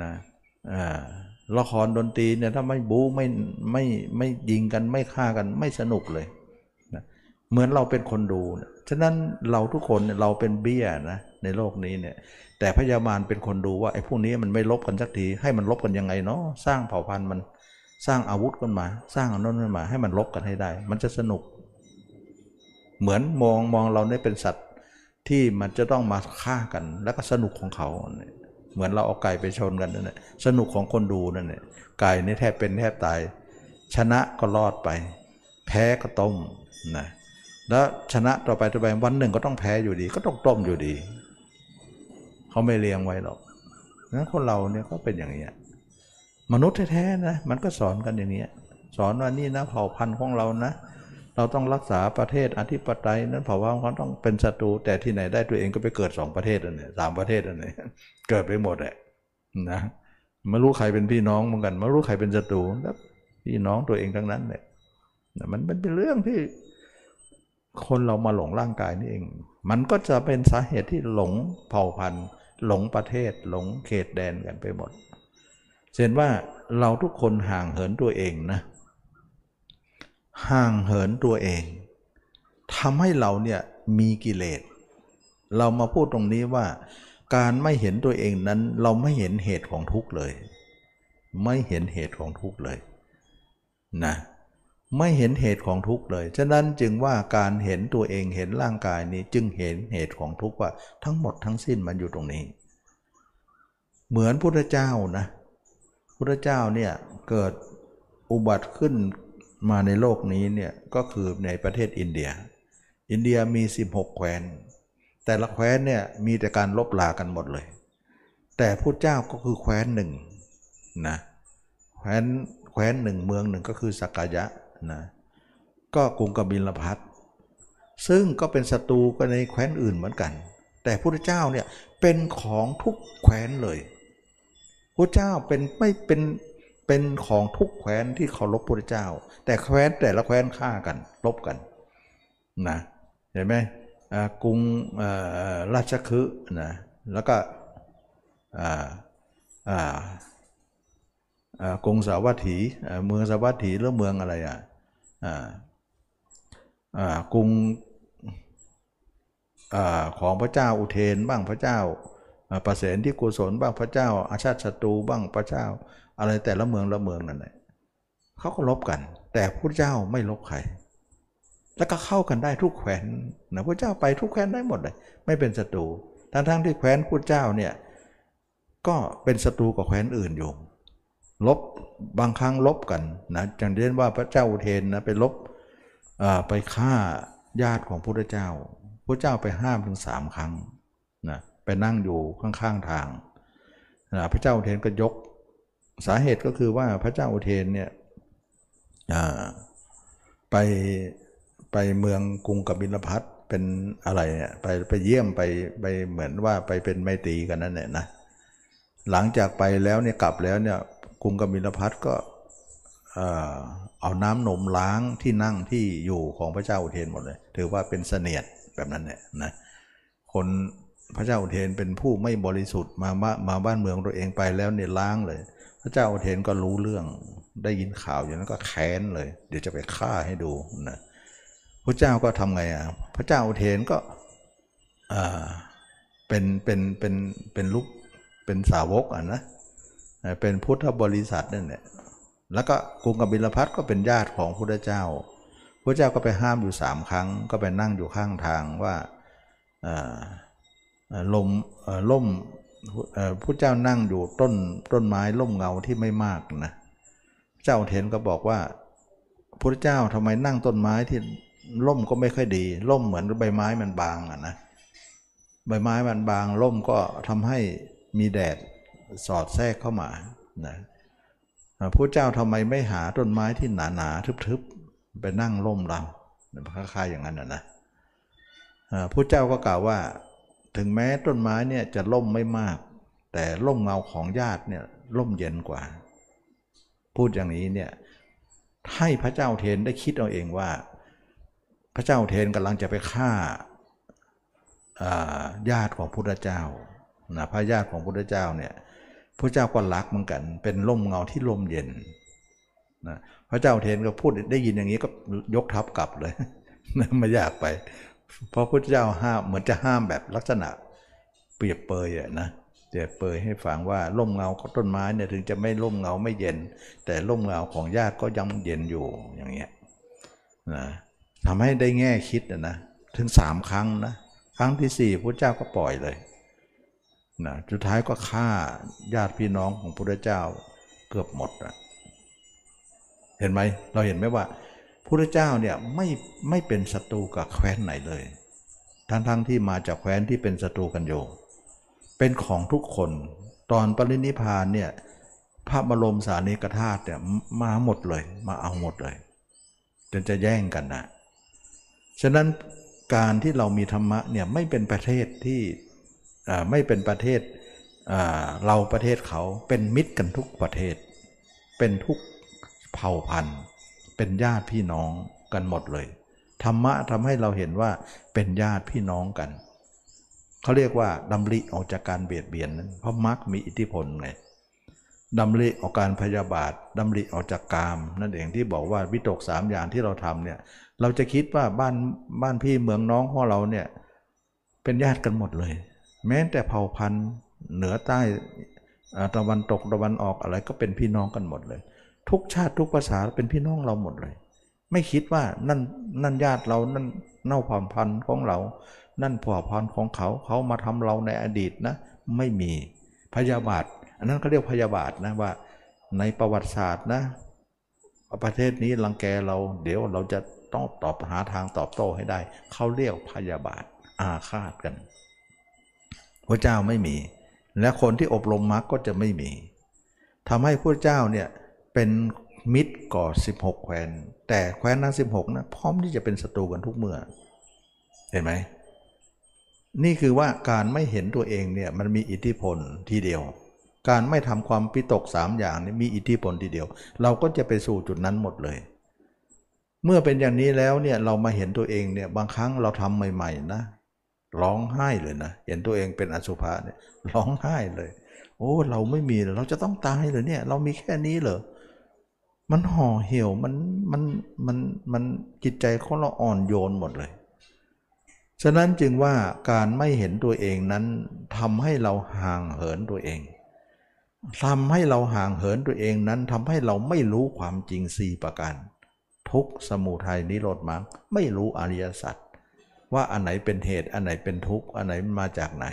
นะอ่าละครดนตรีเนี่ยถ้าไม่บู๊ไม่ไม่ไม่ยิงกันไม่ฆ่ากันไม่สนุกเลยนะเหมือนเราเป็นคนดูนะฉะนั้นเราทุกคนเราเป็นเบี้ยนะ ในโลกนี้เนี่ย แต่พญามารเป็นคนดูว่าไอ้พวกนี้มันไม่ลบกันสักที ให้มันลบกันยังไงเนาะสร้างเผ่าพันธุ์มันสร้างอาวุธกันมา สร้างอันนั้นขึ้นมา ให้มันลบกันให้ได้ มันจะสนุก เหมือนมองมองเราเนี่ยเป็นสัตว์ที่มันจะต้องมาฆ่ากัน แล้วก็สนุกของเขาเนี่ยเหมือนเราเอาไก่ไปชนกันนั่นแหละสนุกของคนดูนั่นแหละไก่นี่แทบเป็นแทบตาย ชนะก็รอดไป แพ้ก็ต้มนะแล้วชนะต่อไปต่อไปวันหนึ่งก็ต้องแพ้อยู่ดี ก็ต้องต้มอยู่ดี เขาไม่เลี้ยงไว้หรอกนั้นคนเราเนี่ยก็เป็นอย่างนี้มนุษย์แท้ๆนะมันก็สอนกันอย่างนี้สอนว่านี่นะเผ่าพันธุ์ของเรานะ เราต้องรักษาประเทศอธิปไตยนั้นเพราว่าเขาต้องเป็นศัตรูแต่ที่ไหนได้ตัวเองก็ไปเกิดสองประเทศอันนี้สามประเทศอันนี้เกิดไปหมดแหละนะไม่รู้ใครเป็นพี่น้องเหมือนกันไม่รู้ใครเป็นศัตรูแล้วพี่น้องตัวเองทั้งนั้นเลยมันเป็นเรื่องที่คนเรามาหลงร่างกายนี่เอง มันก็จะเป็นสาเหตุที่หลงเผ่าพันธุ์ หลงประเทศหลงเขตแดนกันไปหมดเห็นว่าเราทุกคนห่างเหินตัวเองนะ ห่างเหินตัวเองทำให้เราเนี่ยมีกิเลส เรามาพูดตรงนี้ว่า การไม่เห็นตัวเองนั้น เราไม่เห็นเหตุของทุกข์เลย ไม่เห็นเหตุของทุกข์เลยนะ ไม่เห็นเหตุของทุกข์เลย ฉะนั้นจึงว่าการเห็นตัวเองเห็นร่างกายนี้จึงเห็นเหตุของทุกข์ว่าทั้งหมดทั้งสิ้นมันอยู่ตรงนี้ เหมือนพุทธเจ้านะพุทธเจ้าเนี่ยเกิดอุบัติขึ้นมาในโลกนี้เนี่ยก็คือในประเทศอินเดีย อินเดียมี 16 แคว้น แต่ละแคว้นเนี่ยมีแต่การลบลากันหมดเลย แต่พุทธเจ้าก็คือแคว้นหนึ่งนะแคว้นแคว้นหนึ่งเมืองหนึ่งก็คือสักกายะ นะก็กรุงกบิลพัทซึ่งก็เป็นศัตรูกันในแคว้นอื่นเหมือนกัน แต่พระเจ้าเนี่ยเป็นของทุกแคว้นเลยพระเจ้าเป็นไม่เป็นเป็นของทุกแคว้นที่เคารพพระเจ้า แต่แคว้นแต่ละแคว้นฆ่ากันลบกันนะเห็นไหมกรุงราชคฤห์นะแล้วก็กรุงสาวัตถีเมืองสาวัตถีหรือเมืองอะไรอะ กรุงอของพระเจ้าอุเทนบ้างพระเจ้าประเสนที่กุศลบ้างพระเจ้า อาชาติศัตรูบ้างพระเจ้า อะไรแต่ละเมืองละเมืองนั่นแหละเขาก็ลบกัน แต่พระเจ้าไม่ลบใคร แล้วก็เข้ากันได้ทุกแขวนนะพระเจ้าไปทุกแขวนได้หมดเลย ไม่เป็นศัตรูทั้งทั้งที่แขวนพระเจ้าเนี่ยก็เป็นศัตรูกับแขวนอื่นอยู่ ลบบางครั้งลบกันนะอย่างเช่นว่าพระเจ้าอุเทนนะไปลบไปฆ่าญาติของพระเจ้าพระเจ้าไปห้ามถึงสามครั้งนะไปนั่งอยู่ข้างๆทางนะพระเจ้าอุเทนก็ยก สาเหตุก็คือว่าพระเจ้าอุเทนเนี่ยไปไปเมืองกรุงกบิลพัทเป็นอะไรเนี่ยไปไปเยี่ยมไปไปเหมือนว่าไปเป็นไมตรีกันนั่นแหละนะหลังจากไปแล้วเนี่ยกลับแล้วเนี่ย กรุงกบิลพัทก็เอาน้ำนมล้างที่นั่งที่อยู่ของพระเจ้าอุเทนหมดเลย ถือว่าเป็นเสนียดแบบนั้นเนี่ยนะคนพระเจ้าอุเทนเป็นผู้ไม่บริสุทธิ์มามาบ้านเมืองตัวเองไปแล้วเนี่ยล้างเลย พระเจ้าอุเทนก็รู้เรื่องได้ยินข่าวอย่างนั้นก็แค้นเลย เดี๋ยวจะไปฆ่าให้ดูนะพระเจ้าก็ทำไงอะพระเจ้าอุเทนก็เป็นเป็นเป็นเป็นลูกเป็นสาวกอะนะ เป็นพุทธบริษัทนั่นแหละแล้วก็กรุงกบิลพัทก็เป็นญาติของพระเจ้าพระเจ้าก็ไปห้ามอยู่สามครั้ง ก็ไปนั่งอยู่ข้างทางว่าลมล่มพระเจ้านั่งอยู่ต้นต้นไม้ล่มเงาที่ไม่มากนะเจ้าเทนก็บอกว่าพระเจ้าทำไมนั่งต้นไม้ที่ล่มก็ไม่ค่อยดีล่มเหมือนใบไม้มันบางอะนะใบไม้มันบางล่มก็ทำให้มีแดด สอดแทรกเข้ามานะพระเจ้าทำไมไม่หาต้นไม้ที่หนาๆทึบๆไปนั่งร่มเราคล้ายๆอย่างนั้นนะพระเจ้าก็กล่าวว่า ถึงแม้ต้นไม้เนี่ยจะล่มไม่มาก แต่ล่มเงาของญาติเนี่ยล่มเย็นกว่า พูดอย่างนี้เนี่ยให้พระเจ้าเทนได้คิดเอาเองว่า พระเจ้าเทนกำลังจะไปฆ่าญาติของพุทธเจ้านะพระญาติของพุทธเจ้าเนี่ย พระเจ้าก็รักเหมือนกัน เป็นร่มเงาที่ลมเย็นนะพระเจ้าเทนก็พูดได้ยินอย่างนี้ก็ยกทัพกลับเลยไม่อยากไป เพราะพระเจ้าห้ามเหมือนจะห้ามแบบลักษณะเปรียบเปยอะนะเปรียบเปยให้ฟังว่าร่มเงาของต้นไม้เนี่ยถึงจะไม่ร่มเงาไม่เย็น แต่ร่มเงาของญาติก็ยังเย็นอยู่อย่างเงี้ยนะทำให้ได้แง่คิดนะถึงสามครั้งนะครั้งที่สี่พระเจ้าก็ปล่อยเลย นะสุดท้ายก็ฆ่าญาติพี่น้องของพระเจ้าเกือบหมดนะเห็นไหมเราเห็นไหมว่าพระเจ้าเนี่ยไม่ไม่เป็นศัตรูกับแคว้นไหนเลย ทั้งๆทที่มาจากแคว้นที่เป็นศัตรูกันอยู่เป็นของทุกคนตอนปรินิพานเนี่ยพระบรมสารีกธาตุเนี่ยมาหมดเลย มาเอาหมดเลยจนจะแย่งกันนะฉะนั้นการที่เรามีธรรมะเนี่ยไม่เป็นประเทศที่ ไม่เป็นประเทศเราประเทศเขาเป็นมิตรกันทุกประเทศ เป็นทุกเผ่าพันธุ์ เป็นญาติพี่น้องกันหมดเลย ธรรมะทำให้เราเห็นว่าเป็นญาติพี่น้องกัน เขาเรียกว่าดำริออกจากการเบียดเบียนนั้นเพราะมรรคมีอิทธิพลไงดำริออกการพยาบาทดำริออกจากกาม นั่นเองที่บอกว่าวิตกสามอย่างที่เราทำเนี่ย เราจะคิดว่าบ้านบ้านพี่เมืองน้องของเราเนี่ยเป็นญาติกันหมดเลย แม้แต่เผ่าพันธุ์เหนือใต้ตะวันตกตะวันออกอะไรก็เป็นพี่น้องกันหมดเลย ทุกชาติทุกภาษาเป็นพี่น้องเราหมดเลย ไม่คิดว่านั่นนั่นญาติเรานั่นเน่าผ่อนพันธุ์ของเรา นั่นผ่อพันธุ์ของเขาเขามาทำเราในอดีตนะ ไม่มีพยาบาท อันนั้นเขาเรียกพยาบาทนะว่า ในประวัติศาสตร์นะ ประเทศนี้รังแกเรา เดี๋ยวเราจะต้องตอบหาทางตอบโต้ให้ได้ เขาเรียกพยาบาทอาฆาตกัน พระเจ้าไม่มี และคนที่อบรมมรรคก็จะไม่มีทำให้พระเจ้าเนี่ยเป็นมิตรก่อ 16 แคว้น แต่แคว้นนั้น16นะพร้อมที่จะเป็นศัตรูกันทุกเมื่อ เห็นไหม นี่คือว่าการไม่เห็นตัวเองเนี่ยมันมีอิทธิพลทีเดียว การไม่ทำความปิตกสามอย่างนี้มีอิทธิพลทีเดียว เราก็จะไปสู่จุดนั้นหมดเลย เมื่อเป็นอย่างนี้แล้วเนี่ยเรามาเห็นตัวเองเนี่ยบางครั้งเราทำใหม่ ๆ นะ ร้องไห้เลยนะ เห็นตัวเองเป็นอสุภะเนี่ยร้องไห้เลย โอ้ เราไม่มีเราจะต้องตายเลยเนี่ย เรามีแค่นี้เหรอมันห่อเหี่ยวมันมันมันมันจิตใจของเราอ่อนโยนหมดเลย ฉะนั้นจึงว่าการไม่เห็นตัวเองนั้นทำให้เราห่างเหินตัวเองทำให้เราห่างเหินตัวเองนั้นทำให้เราไม่รู้ความจริงสี่ประการทุกสมุทัยนิโรธมรรคไม่รู้อริยสัจ ว่าอันไหนเป็นเหตุอันไหนเป็นทุกข์อันไหนมาจากไหน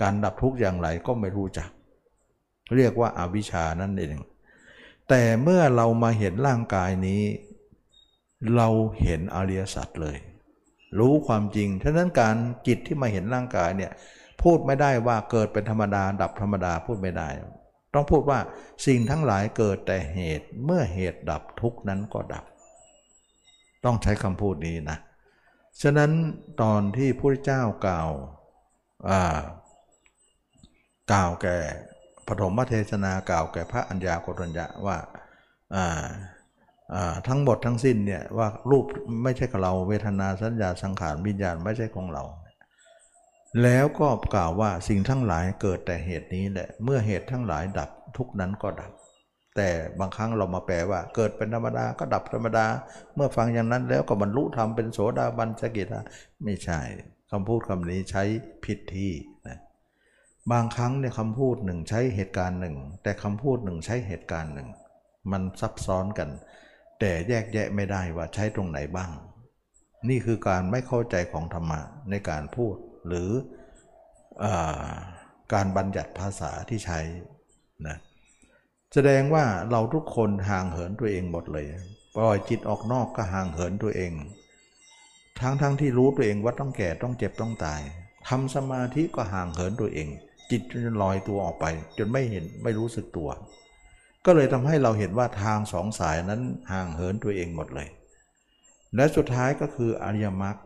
การดับทุกข์อย่างไรก็ไม่รู้จัก เรียกว่าอาวิชานั่นเอง แต่เมื่อเรามาเห็นร่างกายนี้ เราเห็นอริยสัจเลย รู้ความจริงฉะนั้นการจิตที่มาเห็นร่างกายเนี่ยพูดไม่ได้ว่าเกิดเป็นธรรมดา ดับธรรมดาพูดไม่ได้ ต้องพูดว่าสิ่งทั้งหลายเกิดแต่เหตุเมื่อเหตุดับทุกนั้นก็ดับ ต้องใช้คำพูดนี้นะ ฉะนั้นตอนที่พระเจ้ากล่าวกล่าวแก่ปฐมเทศนากล่าวแก่พระอัญญาโกฏัญญะว่าทั้งหมดทั้งสิ้นเนี่ยว่ารูปไม่ใช่ของเราเวทนาสัญญาสังขารวิญญาณไม่ใช่ของเรา แล้วก็กล่าวว่าสิ่งทั้งหลายเกิดแต่เหตุนี้แหละเมื่อเหตุทั้งหลายดับทุกนั้นก็ดับ แต่บางครั้งเรามาแปลว่า เกิดเป็นธรรมดาก็ดับธรรมดา เมื่อฟังอย่างนั้นแล้วก็บรรลุธรรมเป็นโสดาบันสกิทาไม่ใช่คำพูดคำนี้ใช้ผิดที่นะบางครั้งเนี่ยคำพูดหนึ่งใช้เหตุการณ์หนึ่ง แต่คำพูดหนึ่งใช้เหตุการณ์หนึ่ง มันซับซ้อนกัน แต่แยกแยะไม่ได้ว่าใช้ตรงไหนบ้าง นี่คือการไม่เข้าใจของธรรมะในการพูดหรืออการบัญญัติภาษาที่ใช้นะ แสดงว่าเราทุกคนห่างเหินตัวเองหมดเลย ปล่อยจิตออกนอกก็ห่างเหินตัวเอง ทั้งทั้งที่รู้ตัวเองว่าต้องแก่ต้องเจ็บต้องตายทำสมาธิก็ห่างเหินตัวเอง จิตจนลอยตัวออกไป จนไม่เห็นไม่รู้สึกตัว ก็เลยทำให้เราเห็นว่าทางสองสายนั้นห่างเหินตัวเองหมดเลย และสุดท้ายก็คืออริยมรรค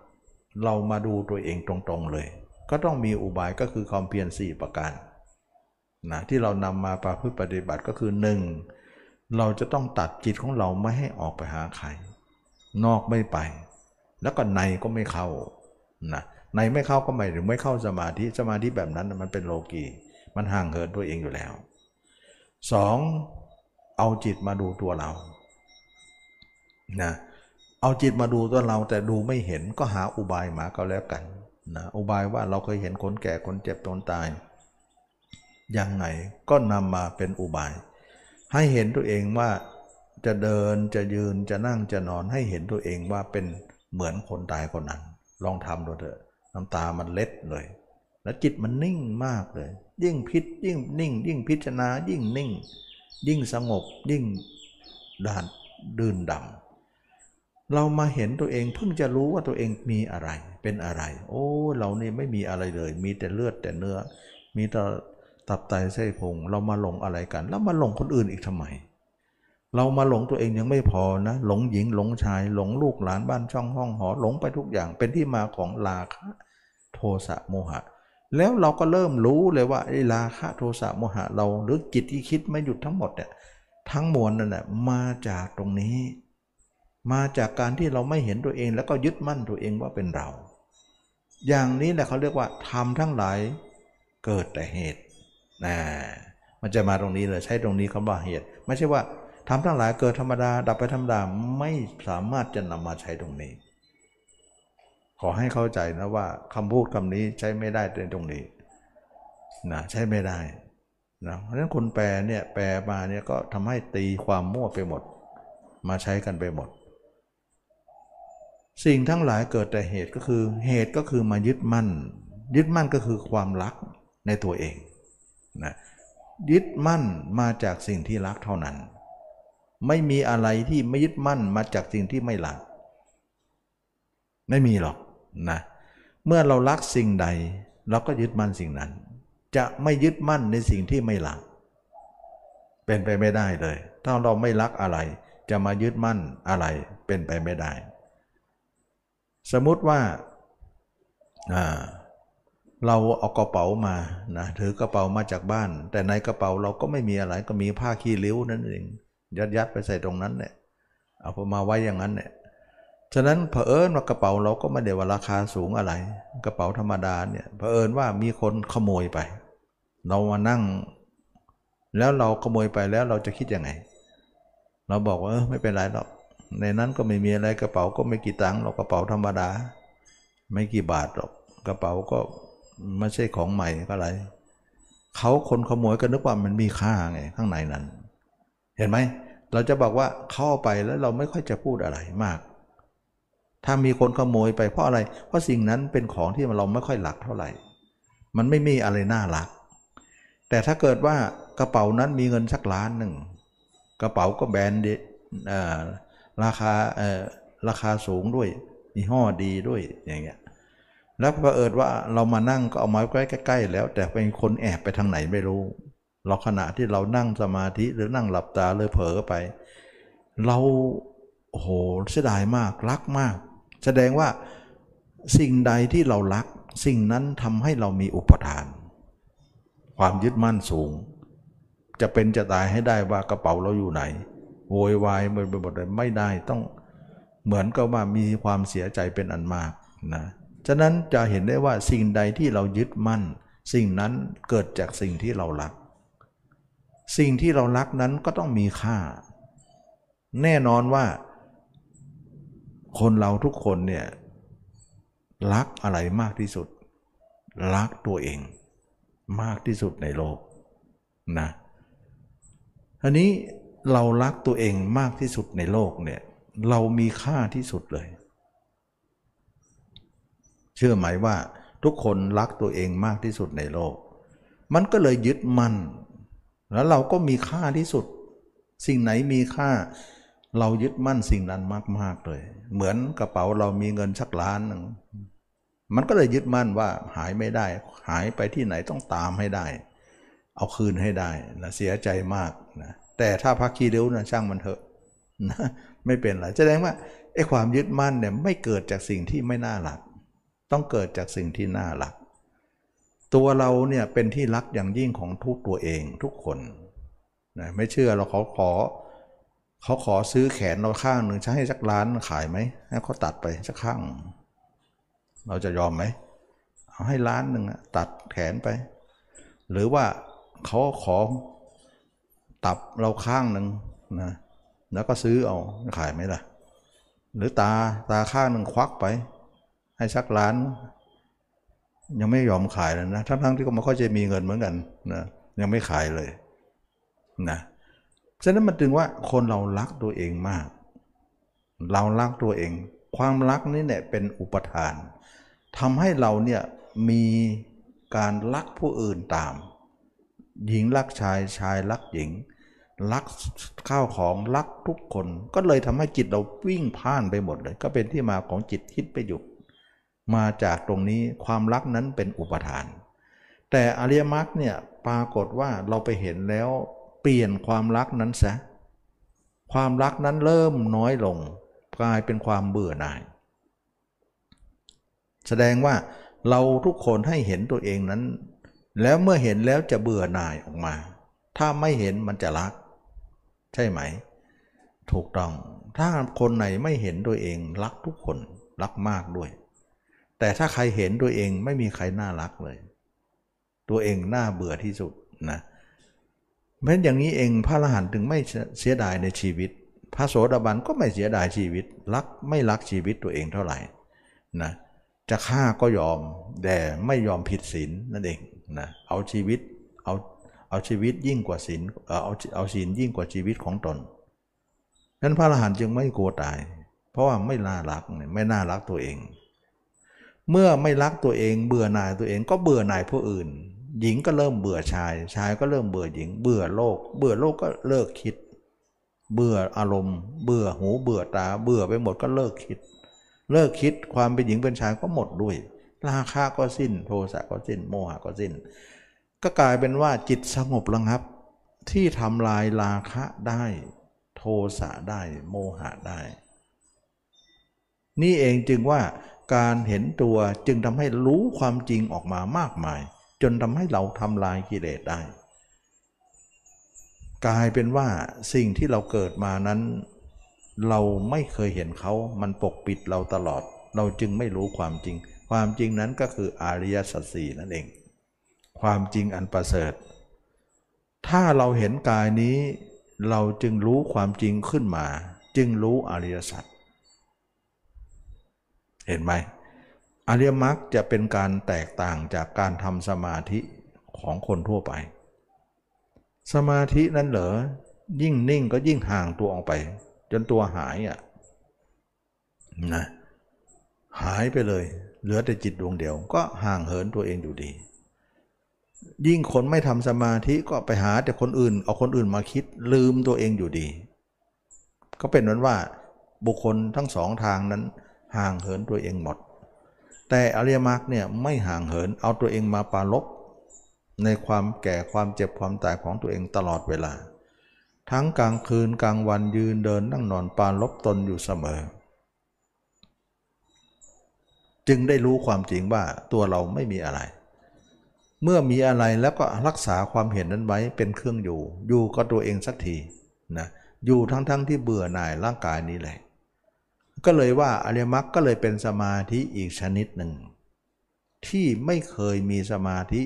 เรามาดูตัวเองตรงๆเลย ก็ต้องมีอุบายก็คือความเพียรสี่ประการ นะที่เรานำมาประพฤติปฏิบัติก็คือหนึ่งเราจะต้องตัดจิตของเราไม่ให้ออกไปหาใคร นอกไม่ไป แล้วก็ในก็ไม่เข้านะในไม่เข้าก็หมายถึงไม่เข้าสมาธิสมาธิแบบนั้นมันเป็นโลกีมันห่างเหินตัวเองอยู่แล้วสองเอาจิตมาดูตัวเรานะเอาจิตมาดูตัวเราแต่ดูไม่เห็นก็หาอุบายมาก็แล้วกันนะอุบายว่าเราเคยเห็นคนแก่คนเจ็บคนตาย ยังไงก็นำมาเป็นอุบาย ให้เห็นตัวเองว่าจะเดินจะยืนจะนั่งจะนอนให้เห็นตัวเองว่าเป็นเหมือนคนตายคนนั้น ลองทำดูเถอะน้ำตามันเล็ดเลย แล้วจิตมันนิ่งมากเลย ยิ่งพิษยิ่งนิ่ง ยิ่งพิจารณายิ่งนิ่ง ยิ่งสงบยิ่งด่านดื่นดำเรามาเห็นตัวเองเพิ่งจะรู้ว่าตัวเองมีอะไรเป็นอะไร โอ้ เรานี่ไม่มีอะไรเลย มีแต่เลือดแต่เนื้อ มีแต่ ตับไตไส้พุงเรามาหลงอะไรกัน แล้วมาหลงคนอื่นอีกทำไม เรามาหลงตัวเองยังไม่พอนะ หลงหญิงหลงชาย หลงลูกหลานบ้านช่องห้องหอหลงไปทุกอย่างเป็นที่มาของราคะโทสะโมหะ แล้วเราก็เริ่มรู้เลยว่าไอ้ราคะโทสะโมหะ เราหรือจิตที่คิดไม่หยุดทั้งหมดเนี่ยทั้งมวลนั่นแหละมาจากตรงนี้ มาจากการที่เราไม่เห็นตัวเอง แล้วก็ยึดมั่นตัวเองว่าเป็นเรา อย่างนี้แหละเขาเรียกว่าทำทั้งหลายเกิดแต่เหตุ นะมันจะมาตรงนี้เลยใช้ตรงนี้คำว่าเหตุ ไม่ใช่ว่าทำทั้งหลายเกิดธรรมดา ดับไปธรรมดาไม่สามารถจะนำมาใช้ตรงนี้ ขอให้เข้าใจนะว่าคำพูดคำนี้ใช้ไม่ได้ในตรงนี้นะใช้ไม่ได้นะเพราะฉะนั้นคนแปลเนี่ยแปลมาเนี่ยก็ทำให้ตีความมั่วไปหมด มาใช้กันไปหมด สิ่งทั้งหลายเกิดแต่เหตุก็คือเหตุก็คือมายึดมั่น ยึดมั่นก็คือความรักในตัวเอง นะยึดมั่นมาจากสิ่งที่รักเท่านั้น ไม่มีอะไรที่ไม่ยึดมั่นมาจากสิ่งที่ไม่รัก ไม่มีหรอกนะเมื่อเรารักสิ่งใด เราก็ยึดมั่นสิ่งนั้น จะไม่ยึดมั่นในสิ่งที่ไม่รัก เป็นไปไม่ได้เลย ถ้าเราไม่รักอะไร จะมายึดมั่นอะไรเป็นไปไม่ได้ สมมุติว่าอ่า เราเอากระเป๋ามานะถือกระเป๋ามาจากบ้าน แต่ในกระเป๋าเราก็ไม่มีอะไรก็มีผ้าขี้ริ้วนั่นเองยัดยัดไปใส่ตรงนั้นเนี่ยเอามาไว้อย่างนั้นเนี่ยฉะนั้นเผอิญว่ากระเป๋าเราก็ไม่ได้ว่าราคาสูงอะไร กระเป๋าธรรมดาเนี่ยเผอิญว่ามีคนขโมยไป เรามานั่ง แล้วเราขโมยไปแล้วเราจะคิดยังไง เราบอกว่าเออไม่เป็นไรหรอกในนั้นก็ไม่มีอะไรกระเป๋าก็ไม่กี่ตังค์หรอกกระเป๋าธรรมดา ไม่กี่บาทหรอกกระเป๋าก็ ไม่ใช่ของใหม่ก็อะไรเขาคนขโมยก็นึกว่ามันมีค่าไงข้างในนั้น เห็นไหมเราจะบอกว่าเข้าไปแล้วเราไม่ค่อยจะพูดอะไรมาก ถ้ามีคนขโมยไปเพราะอะไร เพราะสิ่งนั้นเป็นของที่เราไม่ค่อยหลักเท่าไหร่ มันไม่มีอะไรน่ารัก แต่ถ้าเกิดว่ากระเป๋านั้นมีเงินสักล้านหนึ่งกระเป๋าก็แบรนด์ราคาราคาสูงด้วย มีห่อดีด้วยอย่างเงี้ย แล้วพอเอิดว่าเรามานั่งก็เอาไม้ใกล้ๆแล้ว แต่เป็นคนแอบไปทางไหนไม่รู้ เราขณะที่เรานั่งสมาธิหรือนั่งหลับตาเลยเผลอไป เราโอ้โหเสียดายมากรักมาก แสดงว่าสิ่งใดที่เรารัก สิ่งนั้นทำให้เรามีอุปทาน ความยึดมั่นสูง จะเป็นจะตายให้ได้ว่ากระเป๋าเราอยู่ไหนโวยวายมันไปหมดเลยไม่ได้ต้องเหมือนกับว่ามีความเสียใจเป็นอันมากนะ ฉะนั้นจะเห็นได้ว่าสิ่งใดที่เรายึดมั่น สิ่งนั้นเกิดจากสิ่งที่เรารัก สิ่งที่เรารักนั้นก็ต้องมีค่า แน่นอนว่า คนเราทุกคนเนี่ยรักอะไรมากที่สุด รักตัวเองมากที่สุดในโลกนะทีนี้เรารักตัวเองมากที่สุดในโลกเนี่ยเรามีค่าที่สุดเลย ชื่อไหมว่าทุกคนรักตัวเองมากที่สุดในโลก มันก็เลยยึดมัน่น แล้วเราก็มีค่าที่สุด สิ่งไหนมีค่า เรายึดมั่นสิ่งนั้นมากๆเลย เหมือนกระเป๋าเรามีเงินสักล้านหนึ่ง มันก็เลยยึดมั่นว่าหายไม่ได้ หายไปที่ไหนต้องตามให้ได้ เอาคืนให้ได้นะเสียใจมากนะ แต่ถ้าพักคีเดียวนะช่างมันเถอะนะไม่เป็นไร แสดงว่าไอ้ความยึดมั่นเนี่ยไม่เกิดจากสิ่งที่ไม่น่ารัก ต้องเกิดจากสิ่งที่น่ารัก ตัวเราเนี่ยเป็นที่รักอย่างยิ่งของทุกตัวเองทุกคนนะไม่เชื่อเราเขาขอเขาขอซื้อแขนเราข้างหนึ่งจะให้สักล้านขายไหมให้เขาตัดไปสักข้าง เราจะยอมไหมเอาให้ล้านหนึ่งตัดแขนไป หรือว่าเขาขอตับเราข้างหนึ่งนะแล้วก็ซื้อเอาขายไหมล่ะ หรือตาตาข้างหนึ่งควักไป ให้สักล้าน ยังไม่ยอมขายเลยนะทั้งๆที่ก็ไม่ค่อยจะมีเงินเหมือนกันนะยังไม่ขายเลยนะฉะนั้นมันถึงว่าคนเรารักตัวเองมาก เรารักตัวเอง ความรักนี่เนี่ยเป็นอุปทานทำให้เราเนี่ยมีการรักผู้อื่นตาม หญิงรักชายชายรักหญิง รักข้าวของรักทุกคน ก็เลยทำให้จิตเราวิ่งพ่านไปหมดเลย ก็เป็นที่มาของจิตคิดไปหยุด มาจากตรงนี้ความรักนั้นเป็นอุปทาน แต่อริยมรรคเนี่ยปรากฏว่าเราไปเห็นแล้วเปลี่ยนความรักนั้นซะความรักนั้นเริ่มน้อยลง กลายเป็นความเบื่อหน่าย แสดงว่าเราทุกคนให้เห็นตัวเองนั้น แล้วเมื่อเห็นแล้วจะเบื่อหน่ายออกมา ถ้าไม่เห็นมันจะรัก ใช่ไหม ถูกต้อง ถ้าคนไหนไม่เห็นตัวเองรักทุกคนรักมากด้วย แต่ถ้าใครเห็นตัวเองไม่มีใครน่ารักเลย ตัวเองน่าเบื่อที่สุดนะเพราะอย่างนี้เองพระอรหันต์ถึงไม่เสียดายในชีวิต พระโสดาบันก็ไม่เสียดายชีวิต รักไม่รักชีวิตตัวเองเท่าไหร่นะจะฆ่าก็ยอมแต่ไม่ยอมผิดศีลนั่นเองนะเอาชีวิตเอาเอาชีวิตยิ่งกว่าศีลเอาเอาศีลยิ่งกว่าชีวิตของตนนั้นพระอรหันต์จึงไม่กลัวตาย เพราะว่าไม่น่ารักไม่น่ารักตัวเอง เมื่อไม่รักตัวเองเบื่อหน่ายตัวเองก็เบื่อหน่ายผู้อื่น หญิงก็เริ่มเบื่อชาย ชายก็เริ่มเบื่อหญิง เบื่อโลก เบื่อโลกก็เลิกคิด เบื่ออารมณ์ เบื่อหูเบื่อตา เบื่อไปหมดก็เลิกคิด เลิกคิดความเป็นหญิงเป็นชายก็หมดด้วย ราคาก็สิ้น โทสะก็สิ้น โมหะก็สิ้น ก็กลายเป็นว่าจิตสงบระงับ ที่ทำลายราคะได้ โทสะได้ โมหะได้ นี่เองจึงว่า การเห็นตัวจึงทำให้รู้ความจริงออกมามากมาย จนทำให้เราทำลายกิเลสได้ กลายเป็นว่าสิ่งที่เราเกิดมานั้น เราไม่เคยเห็นเขามันปกปิดเราตลอด เราจึงไม่รู้ความจริง ความจริงนั้นก็คืออริยสัจสี่นั่นเอง ความจริงอันประเสริฐ ถ้าเราเห็นกายนี้เราจึงรู้ความจริงขึ้นมา จึงรู้อริยสัจ เห็นไหมอริยมรรคจะเป็นการแตกต่างจากการทำสมาธิของคนทั่วไป สมาธินั้นเหรอยิ่งนิ่งก็ยิ่งห่างตัวออกไป จนตัวหายอะนะหายไปเลย เหลือแต่จิตดวงเดียว ก็ห่างเหินตัวเองอยู่ดี ยิ่งคนไม่ทำสมาธิก็ไปหาแต่คนอื่น เอาคนอื่นมาคิดลืมตัวเองอยู่ดี ก็เป็นนั้นว่าบุคคลทั้งสองทางนั้น ห่างเหินตัวเองหมด แต่อริยมรรคเนี่ยไม่ห่างเหินเอาตัวเองมาปาลบในความแก่ความเจ็บความตายของตัวเองตลอดเวลา ทั้งกลางคืนกลางวันยืนเดินนั่งนอนปาลบตนอยู่เสมอ จึงได้รู้ความจริงว่าตัวเราไม่มีอะไร เมื่อมีอะไรแล้วก็รักษาความเห็นนั้นไว้เป็นเครื่องอยู่ อยู่กับตัวเองสักทีนะอยู่ทั้งๆทที่เบื่อหน่ายร่างกายนี้แหละ ก็เลยว่าอริยมรรคก็เลยเป็นสมาธิอีกชนิดหนึ่ง ที่ไม่เคยมีสมาธิ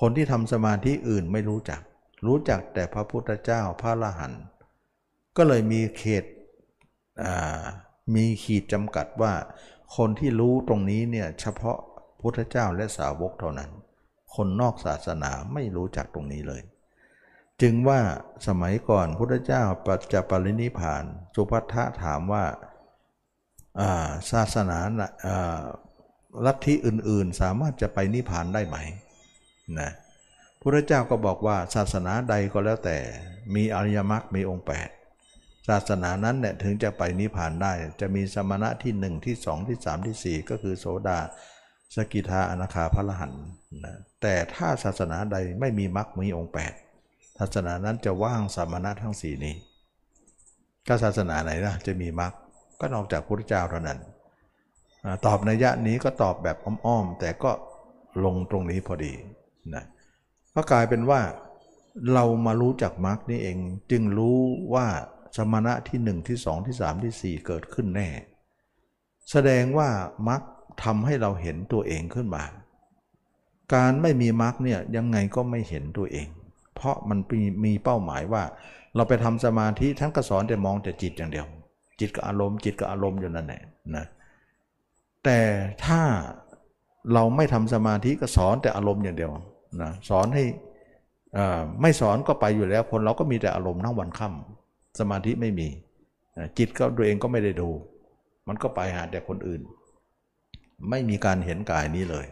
คนที่ทำสมาธิอื่นไม่รู้จัก รู้จักแต่พระพุทธเจ้าพระละหันก็เลยมีเขตมีขีดจำกัดว่า คนที่รู้ตรงนี้เนี่ยเฉพาะพุทธเจ้าและสาวกเท่านั้น คนนอกศาสนาไม่รู้จักตรงนี้เลย จึงว่าสมัยก่อนพุทธเจ้าปัจจปรินิพาน สุภัททะถามว่า ศาสนาลัทธิอื่นๆ สามารถจะไปนิพพานได้ไหมนะพระเจ้าก็บอกว่าศาสนาใดก็แล้วแต่ มีอริยมรรคมีองค์ 8 ศาสนานั้นเนี่ยถึงจะไปนิพพานได้ จะมีสมณะที่ 1 ที่ 2 ที่ 3 ที่ 4 ก็คือโสดาสกิทาอนาคาพระรหันนะแต่ถ้าศาสนาใดไม่มีมรรคมีองค์ 8 ศาสนานั้นจะว่างสมณะทั้ง 4 นี้ ก็ศาสนาไหนนะจะมีมรรค ก็นอกจากพระเจ้าเท่านั้น ตอบในยะนี้ก็ตอบแบบอ้อมๆแต่ก็ลงตรงนี้พอดีนะก็กลายเป็นว่าเรามารู้จักมรรคนี่เองจึงรู้ว่าสมณะที่หนึ่งที่สองที่สามที่สี่เกิดขึ้นแน่ แสดงว่ามรรคทำให้เราเห็นตัวเองขึ้นมา การไม่มีมรรคเนี่ยยังไงก็ไม่เห็นตัวเอง เพราะมันมีมีเป้าหมายว่า เราไปทำสมาธิทั้งกระสอนแต่มองแต่จิตอย่างเดียว จิตกับอารมณ์ จิตกับอารมณ์อยู่นั่นแหละนะแต่ถ้าเราไม่ทำสมาธิก็สอนแต่อารมณ์อย่างเดียวนะสอนให้ไม่สอนก็ไปอยู่แล้วคนเราก็มีแต่อารมณ์ทั้งวันค่ำสมาธิไม่มีจิตก็ตัวเองก็ไม่ได้ดู มันก็ไปหาแต่คนอื่น ไม่มีการเห็นกายนี้เลย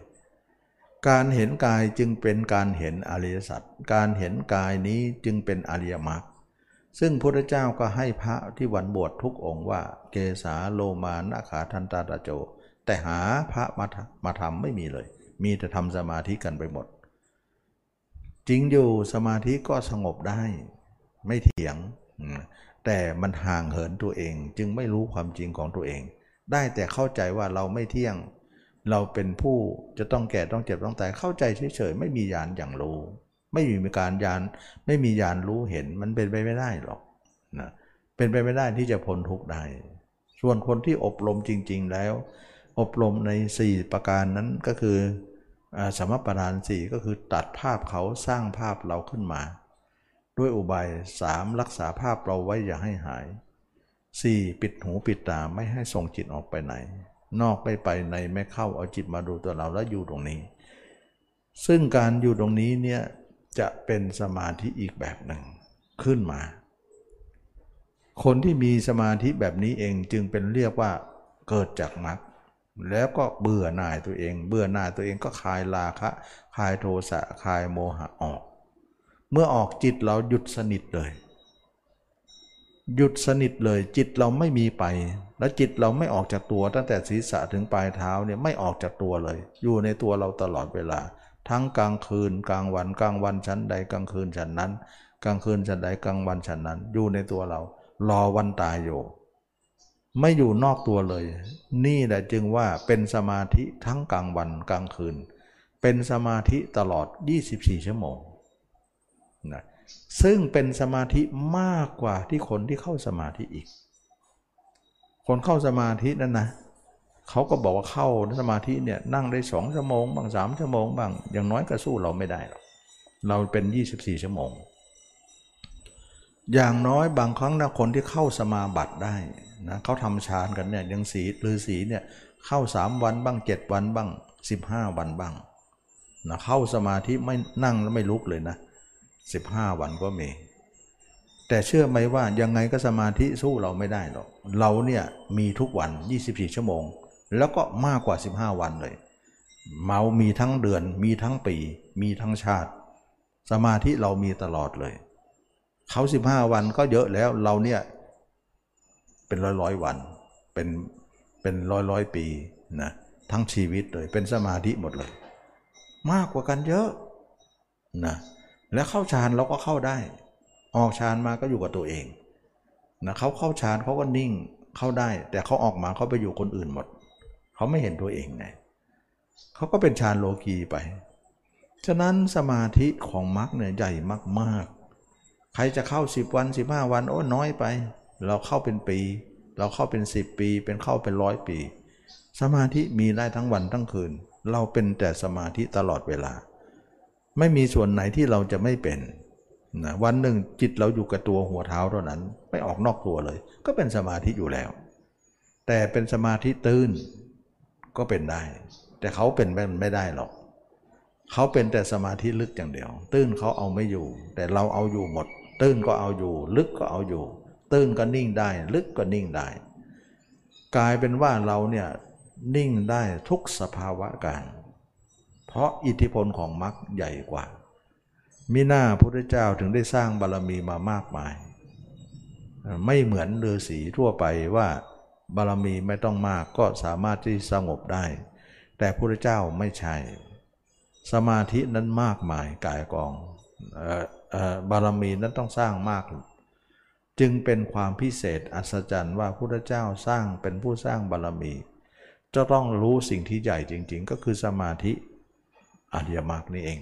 การเห็นกายจึงเป็นการเห็นอริยสัจการเห็นกายนี้จึงเป็นอริยมรรค ซึ่งพระเจ้าก็ให้พระที่วันบวชทุกองค์ว่า เกสาโลมานาขาทันตาตาโจ แต่หาพระมามาทำไม่มีเลย มีแต่ทำสมาธิกันไปหมด จริงอยู่สมาธิก็สงบได้ไม่เถียง แต่มันห่างเหินตัวเองจึงไม่รู้ความจริงของตัวเอง ได้แต่เข้าใจว่าเราไม่เที่ยง เราเป็นผู้จะต้องแก่ต้องเจ็บต้องตายเข้าใจเฉยๆไม่มียานอย่างรู้ ไม่มีการยานไม่มียานรู้เห็นมันเป็นไปไม่ได้หรอกนะเป็นไปไม่ได้ที่จะพ้นทุกข์ได้ส่วนคนที่อบรมจริง ๆ แล้ว อบรมใน 4 ประการนั้นก็คืออสมปทานสี่ก็คือตัดภาพเขาสร้างภาพเราขึ้นมา ด้วยอุบาย 3 รักษาภาพเราไว้อย่าให้หาย 4. ปิดหูปิดตาไม่ให้ส่งจิตออกไปไหน นอกไปไปในไม่เข้าเอาจิตมาดูตัวเราแล้วอยู่ตรงนี้ ซึ่งการอยู่ตรงนี้เนี่ย จะเป็นสมาธิอีกแบบหนึ่งขึ้นมา คนที่มีสมาธิแบบนี้เองจึงเป็นเรียกว่าเกิดจากมรรคแล้วก็เบื่อหน่ายตัวเอง เบื่อหน่ายตัวเองก็คลายราคะคลายโทสะคลายโมหะออก เมื่อออกจิตเราหยุดสนิทเลย หยุดสนิทเลยจิตเราไม่มีไป แล้วจิตเราไม่ออกจากตัวตั้งแต่ศีรษะถึงปลายเท้าเนี่ยไม่ออกจากตัวเลย อยู่ในตัวเราตลอดเวลา ทั้งกลางคืนกลางวันกลางวันชั้นใดกลางคืนชั้นนั้น กลางคืนชั้นใดกลางวันชั้นนั้น อยู่ในตัวเรา รอวันตายอยู่ไม่อยู่นอกตัวเลย นี่แหละจึงว่าเป็นสมาธิทั้งกลางวันกลางคืน เป็นสมาธิตลอด 24 ชั่วโมงนะซึ่งเป็นสมาธิมากกว่าที่คนที่เข้าสมาธิอีก คนเข้าสมาธินั่นนะ เขาก็บอกว่าเข้าสมาธิเนี่ยนั่งได้สองชั่วโมงบางสามชั่วโมงบางอย่างน้อยก็สู้เราไม่ได้หรอกเราเป็น 24 ชั่วโมง อย่างน้อยบางครั้งนะคนที่เข้าสมาบัติได้นะเขาทำฌานกันเนี่ยยังสีหรือสีเนี่ยเข้า 3 วันบ้าง 7 วันบ้าง 15 วันบ้างนะเข้าสมาธิไม่นั่งแล้วไม่ลุกเลยนะ 15 วันก็มี แต่เชื่อไหมว่ายังไงก็สมาธิสู้เราไม่ได้หรอกเราเนี่ยมีทุกวัน 24 ชั่วโมง แล้วก็มากกว่า 15 วันเลย เมามีทั้งเดือน มีทั้งปี มีทั้งชาติ สมาธิเรามีตลอดเลย เขา 15 วันก็เยอะแล้วเราเนี่ยเป็นร้อยร้อยวัน เป็นเป็นร้อยร้อยปีนะทั้งชีวิตเลย เป็นสมาธิหมดเลย มากกว่ากันเยอะนะแล้วเข้าฌานเราก็เข้าได้ ออกฌานมาก็อยู่กับตัวเองนะเขาเข้าฌานเขาก็นิ่งเข้าได้ แต่เขาออกมาเขาไปอยู่คนอื่นหมด เขาไม่เห็นตัวเองไงเขาก็เป็นฌานโลกีไป ฉะนั้นสมาธิของมรรคเนี่ยใหญ่มากๆ ใครจะเข้า 10 วัน 15 วันโอ้น้อยไป เราเข้าเป็นปี เราเข้าเป็นสิบปี เป็นเข้าเป็นร้อยปี สมาธิมีได้ทั้งวันทั้งคืน เราเป็นแต่สมาธิตลอดเวลา ไม่มีส่วนไหนที่เราจะไม่เป็นนะวันหนึ่งจิตเราอยู่กับตัวหัวเท้าเท่านั้น ไม่ออกนอกตัวเลย ก็เป็นสมาธิอยู่แล้ว แต่เป็นสมาธิตื้น ก็เป็นได้ แต่เขาเป็นไม่ได้หรอก เขาเป็นแต่สมาธิลึกอย่างเดียว ตื้นเขาเอาไม่อยู่ แต่เราเอาอยู่หมด ตื้นก็เอาอยู่ ลึกก็เอาอยู่ ตื้นก็นิ่งได้ ลึกก็นิ่งได้ กลายเป็นว่าเราเนี่ยนิ่งได้ทุกสภาวะการ เพราะอิทธิพลของมรรคใหญ่กว่า มิหน้าพระพุทธเจ้าถึงได้สร้างบารรมีมามากมาย ไม่เหมือนฤาษีทั่วไปว่า บารมีไม่ต้องมากก็สามารถที่สงบได้ แต่พระเจ้าไม่ใช่ สมาธินั้นมากมายกายกองบารมีนั้นต้องสร้างมาก จึงเป็นความพิเศษอัศจรรย์ว่าพุทธเจ้าสร้างเป็นผู้สร้างบารรมี จะต้องรู้สิ่งที่ใหญ่จริง ๆ ก็คือสมาธิอริยมรรคนี่เอง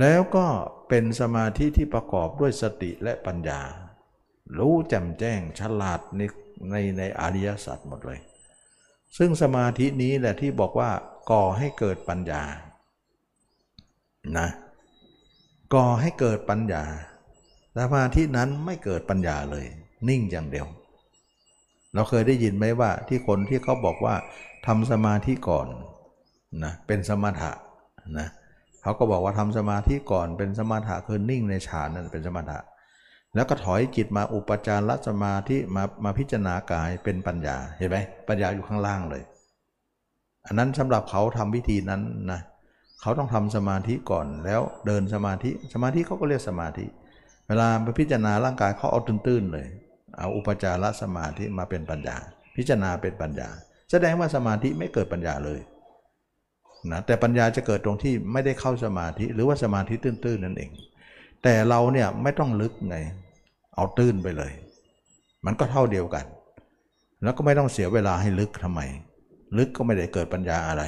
แล้วก็เป็นสมาธิที่ประกอบด้วยสติและปัญญา รู้แจ่มแจ้งฉลาดใน ในในอริยสัจหมดเลย ซึ่งสมาธินี้แหละที่บอกว่าก่อให้เกิดปัญญานะก่อให้เกิดปัญญาสมาธินั้นไม่เกิดปัญญาเลย นิ่งอย่างเดียว เราเคยได้ยินไหมว่าที่คนที่เขาบอกว่าทำสมาธิก่อนนะเป็นสมถะนะเขาก็บอกว่าทำสมาธิก่อนเป็นสมถะคือนิ่งในฌานนั่นเป็นสมถะ แล้วก็ถอยจิตมาอุปจารสมาธิมามาพิจารณากายเป็นปัญญาเห็นไหมปัญญาอยู่ข้างล่างเลย อันนั้นสำหรับเขาทำวิธีนั้นนะเขาต้องทำสมาธิก่อนแล้วเดินสมาธิสมาธิเขาก็เรียกสมาธิ เวลาไปพิจารณาร่างกายเขาเอาตื้นๆเลย เอาอุปจารสมาธิมาเป็นปัญญา พิจารณาเป็นปัญญา แสดงว่าสมาธิไม่เกิดปัญญาเลยนะแต่ปัญญาจะเกิดตรงที่ไม่ได้เข้าสมาธิ หรือว่าสมาธิตื้นๆนั่นเอง แต่เราเนี่ยไม่ต้องลึกไง เอาตื้นไปเลย มันก็เท่าเดียวกัน แล้วก็ไม่ต้องเสียเวลาให้ลึกทำไม ลึกก็ไม่ได้เกิดปัญญาอะไร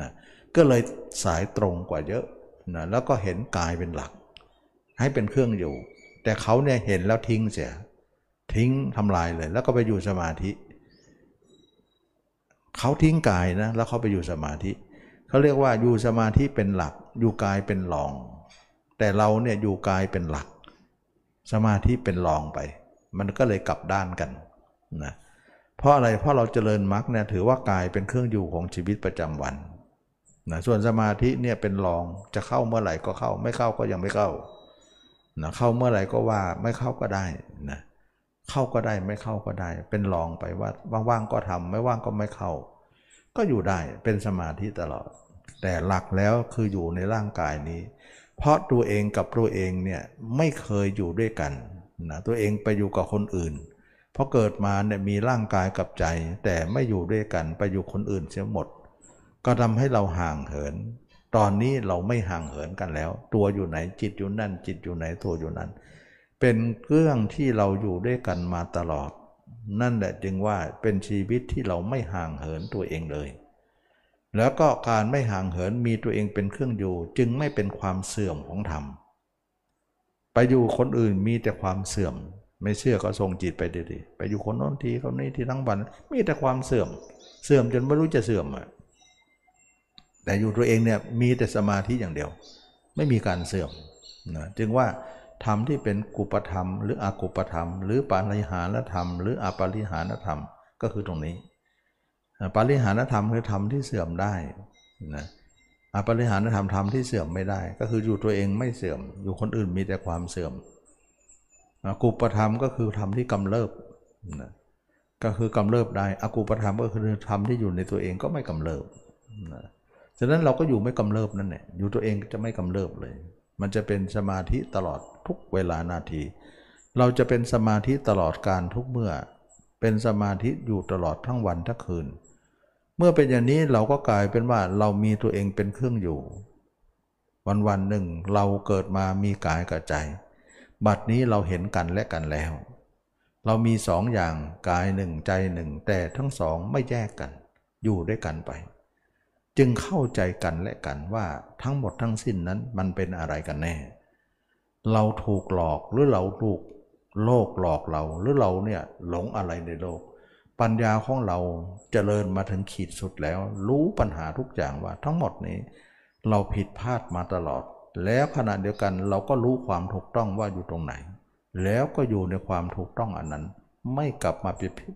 นะก็เลยสายตรงกว่าเยอะนะแล้วก็เห็นกายเป็นหลัก ให้เป็นเครื่องอยู่ แต่เขาเนี่ยเห็นแล้วทิ้งเสีย ทิ้งทำลายเลย แล้วก็ไปอยู่สมาธิเขาทิ้งกายนะแล้วเขาไปอยู่สมาธิเขาเรียกว่าอยู่สมาธิเป็นหลัก อยู่กายเป็นรอง แต่เราเนี่ยอยู่กายเป็นหลัก สมาธิเป็นรองไป มันก็เลยกลับด้านกันนะเพราะอะไรเพราะเราเจริญมรรคเนี่ยถือว่ากายเป็นเครื่องอยู่ของชีวิตประจำวันนะส่วนสมาธิเนี่ยเป็นรองจะเข้าเมื่อไหร่ก็เข้า ไม่เข้าก็ยังไม่เข้านะเข้าเมื่อไหร่ก็ว่าไม่เข้าก็ได้นะเข้าก็ได้ไม่เข้าก็ได้ เป็นรองไปว่าว่างๆก็ทำไม่ว่างก็ไม่เข้า ก็อยู่ได้เป็นสมาธิตลอด แต่หลักแล้วคืออยู่ในร่างกายนี้ เพราะตัวเองกับตัวเองเนี่ยไม่เคยอยู่ด้วยกันนะตัวเองไปอยู่กับคนอื่นเพราะเกิดมาเนี่ยมีร่างกายกับใจ แต่ไม่อยู่ด้วยกันไปอยู่คนอื่นเสียหมด ก็ทำให้เราห่างเหิน ตอนนี้เราไม่ห่างเหินกันแล้ว ตัวอยู่ไหนจิตอยู่นั่น จิตอยู่ไหนตัวอยู่นั้น เป็นเรื่องที่เราอยู่ด้วยกันมาตลอด นั่นแหละจึงว่าเป็นชีวิตที่เราไม่ห่างเหินตัวเองเลย แล้วก็การไม่ห่างเหินมีตัวเองเป็นเครื่องอยู่ จึงไม่เป็นความเสื่อมของธรรม ไปอยู่คนอื่นมีแต่ความเสื่อม ไม่เชื่อก็ส่งจิตไปดีๆไปอยู่คนโน้นทีคนนี้ที่ทั้งวัน มีแต่ความเสื่อม เสื่อมจนไม่รู้จะเสื่อมอะแต่อยู่ตัวเองเนี่ยมีแต่สมาธิอย่างเดียว ไม่มีการเสื่อมนะจึงว่าธรรมที่เป็นกุปธรรม หรืออกุปธรรม หรือปาริหารธรรม หรืออปาริหารธรรมก็คือตรงนี้ ปาริหารธรรมคือธรรมที่เสื่อมได้นะปาริหารธรรมธรรมที่เสื่อมไม่ได้ ก็คืออยู่ตัวเองไม่เสื่อม อยู่คนอื่นมีแต่ความเสื่อมกุปธรรมก็คือธรรมที่กำเริบนะก็คือกำเริบได้อกุปธรรมก็คือธรรมที่อยู่ในตัวเองก็ไม่กำเริบนะฉะนั้นเราก็อยู่ไม่กำเริบนั่นแหละอยู่ตัวเองจะไม่กำเริบเลย มันจะเป็นสมาธิตลอดทุกเวลานาที เราจะเป็นสมาธิตลอดการทุกเมื่อ เป็นสมาธิอยู่ตลอดทั้งวันทั้งคืน เมื่อเป็นอย่างนี้เราก็กลายเป็นว่าเรามีตัวเองเป็นเครื่องอยู่ วันวันหนึ่งเราเกิดมามีกายกับใจ บัดนี้เราเห็นกันและกันแล้ว เรามีสองอย่างกายหนึ่งใจหนึ่งแต่ทั้งสองไม่แยกกัน อยู่ด้วยกันไป จึงเข้าใจกันและกันว่าทั้งหมดทั้งสิ้นนั้นมันเป็นอะไรกันแน่ เราถูกหลอกหรือเราถูกโลกหลอกเราหรือเราเนี่ยหลงอะไรในโลก ปัญญาของเราจเจริญมาถึงขีดสุดแล้ว รู้ปัญหาทุกอย่างว่าทั้งหมดนี้ เราผิดพลาดมาตลอด แล้วขณะเดียวกันเราก็รู้ความถูกต้องว่าอยู่ตรงไหน แล้วก็อยู่ในความถูกต้องอันนั้น ไม่กลับมาไปผิด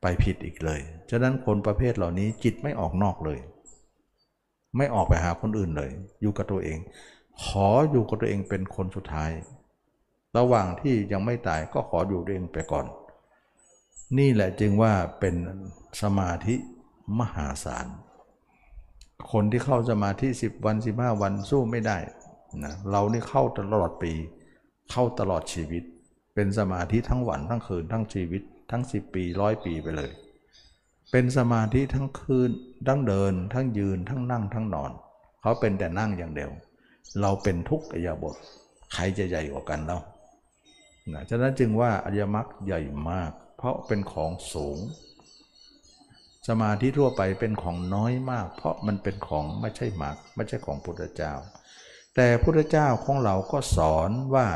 ไปผิดอีกเลย ฉะนั้นคนประเภทเหล่านี้จิตไม่ออกนอกเลย ไม่ออกไปหาคนอื่นเลย อยู่กับตัวเอง ขออยู่กับตัวเองเป็นคนสุดท้าย ระหว่างที่ยังไม่ตายก็ขออยู่ตัวเองไปก่อน นี่แหละจึงว่าเป็นสมาธิมหาศาล คนที่เข้าสมาธิ 10 วัน 15 วันสู้ไม่ได้นะเรานี่เข้าตลอดปี เข้าตลอดชีวิต เป็นสมาธิทั้งวันทั้งคืนทั้งชีวิต ทั้ง 10 ปีร้อยปีไปเลย เป็นสมาธิทั้งคืน ทั้งเดิน ทั้งยืน ทั้งนั่ง ทั้งนอน เขาเป็นแต่นั่งอย่างเดียว เราเป็นทุกขยาบท ใครจะใหญ่กว่ากันเล่านะฉะนั้นจึงว่าอริยมรรคใหญ่มาก เพราะเป็นของสูง สมาธิทั่วไปเป็นของน้อยมาก เพราะมันเป็นของไม่ใช่มรรคไม่ใช่ของพุทธเจ้า แต่พุทธเจ้าของเราก็สอนว่า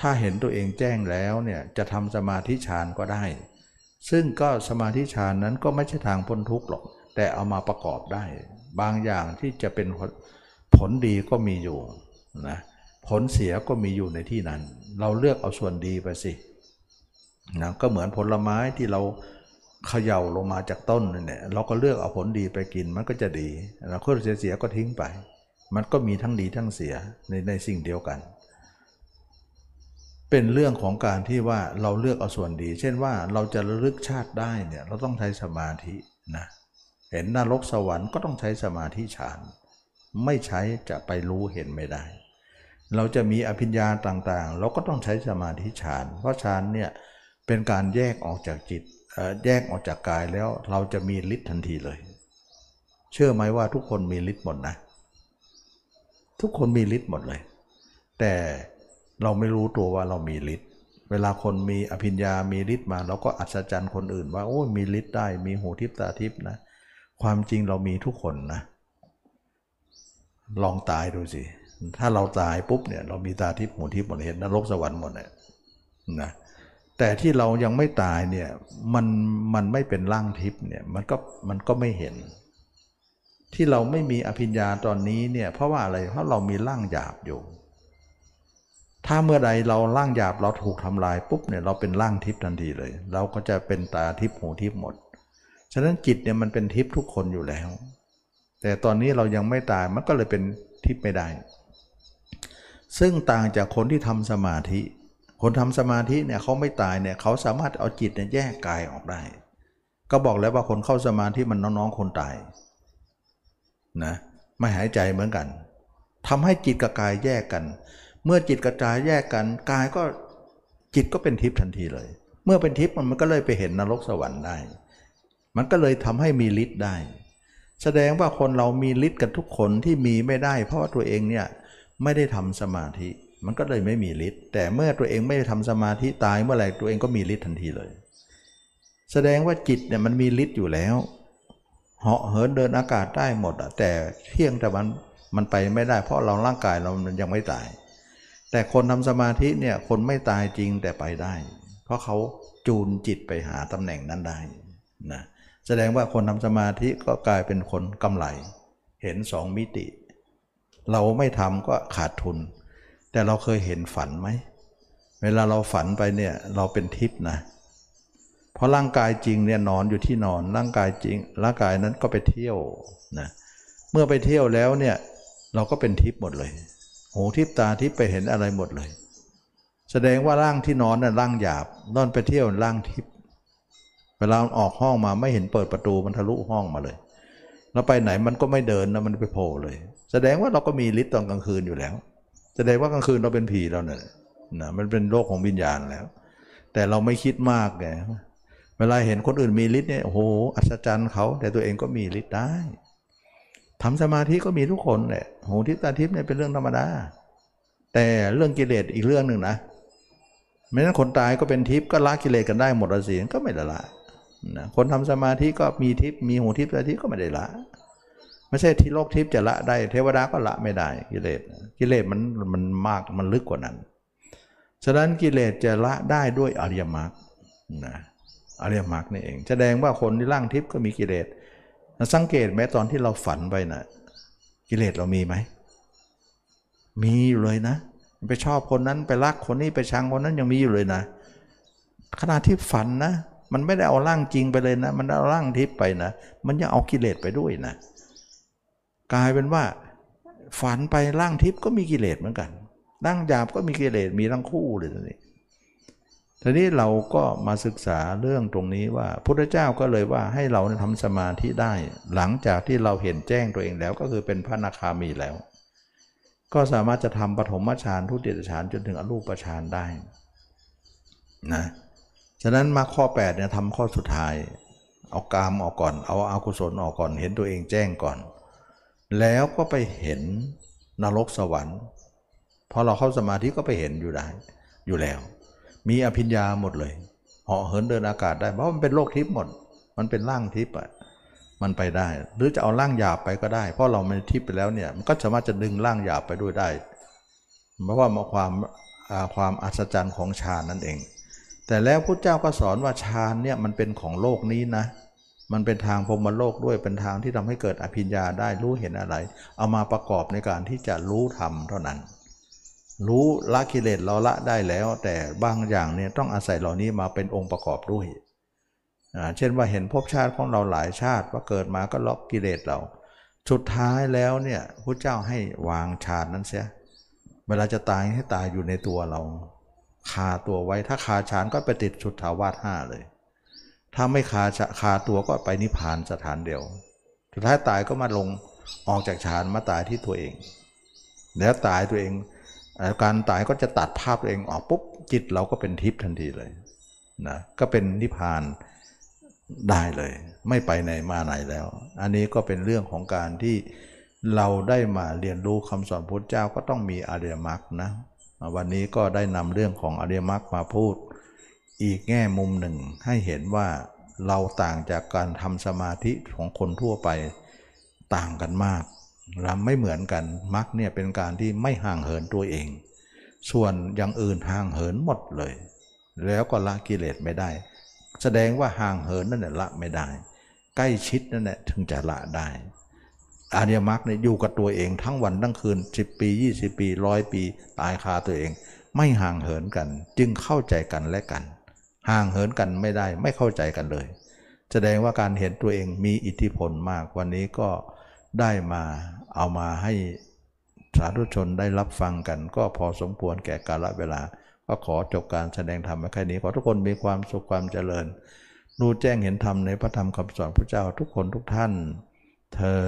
ถ้าเห็นตัวเองแจ้งแล้วเนี่ยจะทำสมาธิฌานก็ได้ ซึ่งก็สมาธิฌานนั้นก็ไม่ใช่ทางพ้นทุกข์หรอก แต่เอามาประกอบได้ บางอย่างที่จะเป็นผลดีก็มีอยู่นะผลเสียก็มีอยู่ในที่นั้น เราเลือกเอาส่วนดีไปสิ นะก็เหมือนผลไม้ที่เราเขย่าลงมาจากต้นเนี่ยเราก็เลือกเอาผลดีไปกินมันก็จะดีแล้วคนเสียๆก็ทิ้งไป มันก็มีทั้งดีทั้งเสียในในสิ่งเดียวกัน เป็นเรื่องของการที่ว่าเราเลือกเอาส่วนดี เช่นว่าเราจะระลึกชาติได้เนี่ยเราต้องใช้สมาธินะเห็นนรกสวรรค์ก็ต้องใช้สมาธิฌานไม่ใช้จะไปรู้เห็นไม่ได้ เราจะมีอภิญญาต่างๆ เราก็ต้องใช้สมาธิฌานเพราะฌานเนี่ยเเป็นการแยกออกจากจิตแยกออกจากกายแล้วเราจะมีฤทธิ์ทันทีเลย เชื่อไหมว่าทุกคนมีฤทธิ์หมดนะ ทุกคนมีฤทธิ์หมดเลย แต่เราไม่รู้ตัวว่าเรามีฤทธิ์เวลาคนมีอภิญญา มีฤทธิ์มา เราก็อัศจรรย์คนอื่น ว่าโอ้ยมีฤทธิ์ได้ มีหูทิพตาทิพนะ ความจริงเรามีทุกคนนะ ลองตายดูสิ ถ้าเราตายปุ๊บเนี่ยเรามีตาทิพหูทิพหมดเห็นนรกสวรรค์หมดเนี่ยนะ แต่ที่เรายังไม่ตายเนี่ยมันมันไม่เป็นร่างทิพย์เนี่ยมันก็มันก็ไม่เห็น ที่เราไม่มีอภิญญาตอนนี้เนี่ยเพราะว่าอะไรเพราะเรามีร่างหยาบอยู่ ถ้าเมื่อใดเราร่างหยาบเราถูกทำลายปุ๊บเนี่ยเราเป็นร่างทิพย์ทันทีเลย เราก็จะเป็นตาทิพย์หูทิพย์หมด ฉะนั้นจิตเนี่ยมันเป็นทิพย์ทุกคนอยู่แล้ว แต่ตอนนี้เรายังไม่ตายมันก็เลยเป็นทิพย์ไม่ได้ ซึ่งต่างจากคนที่ทำสมาธิ คนทำสมาธิเนี่ยเขาไม่ตายเนี่ยเขาสามารถเอาจิตเนี่ยแยกกายออกได้ ก็บอกแล้วว่าคนเข้าสมาธิมันน้องๆคนตายนะไม่หายใจเหมือนกันทำให้จิตกับกายแยกกัน เมื่อจิตกระจายแยกกันกายก็จิตก็เป็นทิพย์ทันทีเลย เมื่อเป็นทิพย์มันก็เลยไปเห็นนรกสวรรค์ได้ มันก็เลยทำให้มีฤทธิ์ได้ แสดงว่าคนเรามีฤทธิ์กันทุกคนที่มีไม่ได้ เพราะว่าตัวเองเนี่ยไม่ได้ทำสมาธิ มันก็เลยไม่มีฤทธิ์แต่เมื่อตัวเองไม่ได้ทำสมาธิตายเมื่อไหร่ตัวเองก็มีฤทธิ์ทันทีเลย แสดงว่าจิตเนี่ยมันมีฤทธิ์อยู่แล้วเหาะเหินเดินอากาศได้หมดอะแต่เพียงแต่มันมันไปไม่ได้ เพราะเราร่างกายเรามันยังไม่ตาย แต่คนทำสมาธิเนี่ยคนไม่ตายจริงแต่ไปได้ เพราะเขาจูนจิตไปหาตำแหน่งนั้นได้นะแสดงว่าคนทำสมาธิก็กลายเป็นคนกำไร เห็นสองมิติ เราไม่ทำก็ขาดทุน แต่เราเคยเห็นฝันไหม เวลาเราฝันไปเนี่ยเราเป็นทิพย์นะ เพราะร่างกายจริงเนี่ยนอนอยู่ที่นอน ร่างกายจริง ร่างกายนั้นก็ไปเที่ยวนะ เมื่อไปเที่ยวแล้วเนี่ยเราก็เป็นทิพย์หมดเลย หูทิพตาทิพไปเห็นอะไรหมดเลย แสดงว่าร่างที่นอนน่ะร่างหยาบนอนไปเที่ยวร่างทิพเวลาออกห้องมาไม่เห็นเปิดประตูมันทะลุห้องมาเลย แล้วไปไหนมันก็ไม่เดินนะมันไปโผล่เลย แสดงว่าเราก็มีฤทธิ์ตอนกลางคืนอยู่แล้ว แสดงว่ากลางคืนเราเป็นผีแล้วเนี่ยนะมันเป็นโลกของวิญญาณแล้ว แต่เราไม่คิดมากไงเวลาเห็นคนอื่นมีฤทธิ์เนี่ยโอ้โหอัศจรรย์เขา แต่ตัวเองก็มีฤทธิ์ได้ทำสมาธิก็มีทุกคนแหละหูทิพตาทิพเนี่ยเป็นเรื่องธรรมดา แต่เรื่องกิเลสอีกเรื่องหนึ่งนะไม่นั้นคนตายก็เป็นทิพย์ก็ละกิเลสกันได้หมดสิก็ไม่ได้ละนะคนทำสมาธิก็มีทิพย์มีหูทิพย์ตาทิพย์ก็ไม่ได้ละ ไม่ใช่ที่โลกทิพย์จะละได้ เทวดาก็ละไม่ได้กิเลสกิเลสมันมันมากมันลึกกว่านั้น ฉะนั้นกิเลสจะละได้ด้วยอริยมรรคนะอริยมรรคนี่เอง แสดงว่าคนที่ร่างทิพย์ก็มีกิเลสสังเกตไหมตอนที่เราฝันไปนะ่ะกิเลสเรามีไหมมีอยู่เลยนะ ไปชอบคนนั้นไปรักคนนี้ไปชังคนนั้นยังมีอยู่เลยนะขณะที่ฝันนะ มันไม่ได้เอาร่างจริงไปเลยนะ มันเอาร่างทิพย์ไปนะ มันยังเอากิเลสไปด้วยนะ กลายเป็นว่า ฝันไปร่างทิพย์ก็มีกิเลสเหมือนกันร่างหยาบก็มีกิเลสมีทั้งคู่เลยนี่ทีนี้เราก็มาศึกษาเรื่องตรงนี้ว่าพุทธเจ้าก็เลยว่าให้เราทำสมาธิได้ หลังจากที่เราเห็นแจ้งตัวเองแล้วก็คือเป็นพระนาคามีแล้ว ก็สามารถจะทำปฐมฌานทุติยฌานจนถึงอรูปฌานได้นะฉะนั้นมาข้อ8เนี่ยทำข้อสุดท้าย เอากามออกก่อน เอาอากุศลออกก่อน เห็นตัวเองแจ้งก่อน แล้วก็ไปเห็นนรกสวรรค์พอเราเข้าสมาธิก็ไปเห็นอยู่ได้ อยู่แล้ว มีอภิญญาหมดเลยเหาะเหินเดินอากาศได้เพราะมันเป็นโลกทิพย์หมด มันเป็นร่างทิพย์อะมันไปได้ หรือจะเอาร่างหยาบไปก็ได้ เพราะเราไมันทิพย์ไปแล้วเนี่ยมันก็สามารถจะดึงร่างหยาบไปด้วยได้เพราะว่ามาความความอัศจรรย์ของฌานนั่นเอง แต่แล้วพระเจ้าก็สอนว่าฌานเนี่ยมันเป็นของโลกนี้นะ มันเป็นทางพรมโลกด้วยเป็นทางที่ทำให้เกิดอภิญญาได้รู้เห็นอะไร เอามาประกอบในการที่จะรู้ธรรมเท่านั้น รู้ละกิเลสเราละได้แล้ว แต่บางอย่างเนี่ยต้องอาศัยเหล่านี้มาเป็นองค์ประกอบด้วยเช่นว่าเห็นภพชาติของเราหลายชาติว่าเกิดมาก็ล็อกกิเลสเรา สุดท้ายแล้วเนี่ยพระเจ้าให้วางฌานนั้นเสีย เวลาจะตายให้ตายอยู่ในตัวเรา คาตัวไว้ถ้าคาฌานก็ไปติดชุดถาวาสห้าเลย ถ้าไม่คาคาตัวก็ไปนิพพานสถานเดียว สุดท้ายตายก็มาลงออกจากฌานมาตายที่ตัวเอง แล้วตายตัวเอง การตายก็จะตัดภาพตัวเองออกปุ๊บจิตเราก็เป็นทิพย์ทันทีเลยนะก็เป็นนิพพานได้เลย ไม่ไปไหนมาไหนแล้ว อันนี้ก็เป็นเรื่องของการที่เราได้มาเรียนรู้คำสอนพุทธเจ้าก็ต้องมีอริยมรรคนะ วันนี้ก็ได้นำเรื่องของอริยมรรคมาพูด อีกแง่มุมหนึ่งให้เห็นว่าเราต่างจากการทำสมาธิของคนทั่วไปต่างกันมากเราไม่เหมือนกันมรรคเนี่ยเป็นการที่ไม่ห่างเหินตัวเอง ส่วนอย่างอื่นห่างเหินหมดเลย แล้วก็ละกิเลสไม่ได้ แสดงว่าห่างเหินนั่นแหละละไม่ได้ ใกล้ชิดนั่นแหละถึงจะละได้อาริยมรรคเนี่ยอยู่กับตัวเองทั้งวันทั้งคืน 10 ปี 20 ปีร้อยปี ตายคาตัวเอง ไม่ห่างเหินกัน จึงเข้าใจกันและกัน ห่างเหินกันไม่ได้ไม่เข้าใจกันเลย แสดงว่าการเห็นตัวเองมีอิทธิพลมากวันนี้ก็ได้มาเอามาให้สาธุชนได้รับฟังกัน ก็พอสมควรแก่กาลเวลา ก็ขอจบการแสดงธรรมแค่นี้ขอทุกคนมีความสุขความเจริญรู้แจ้งเห็นธรรมในพระธรรมคำสอนพระเจ้าทุกคนทุกท่านเธอ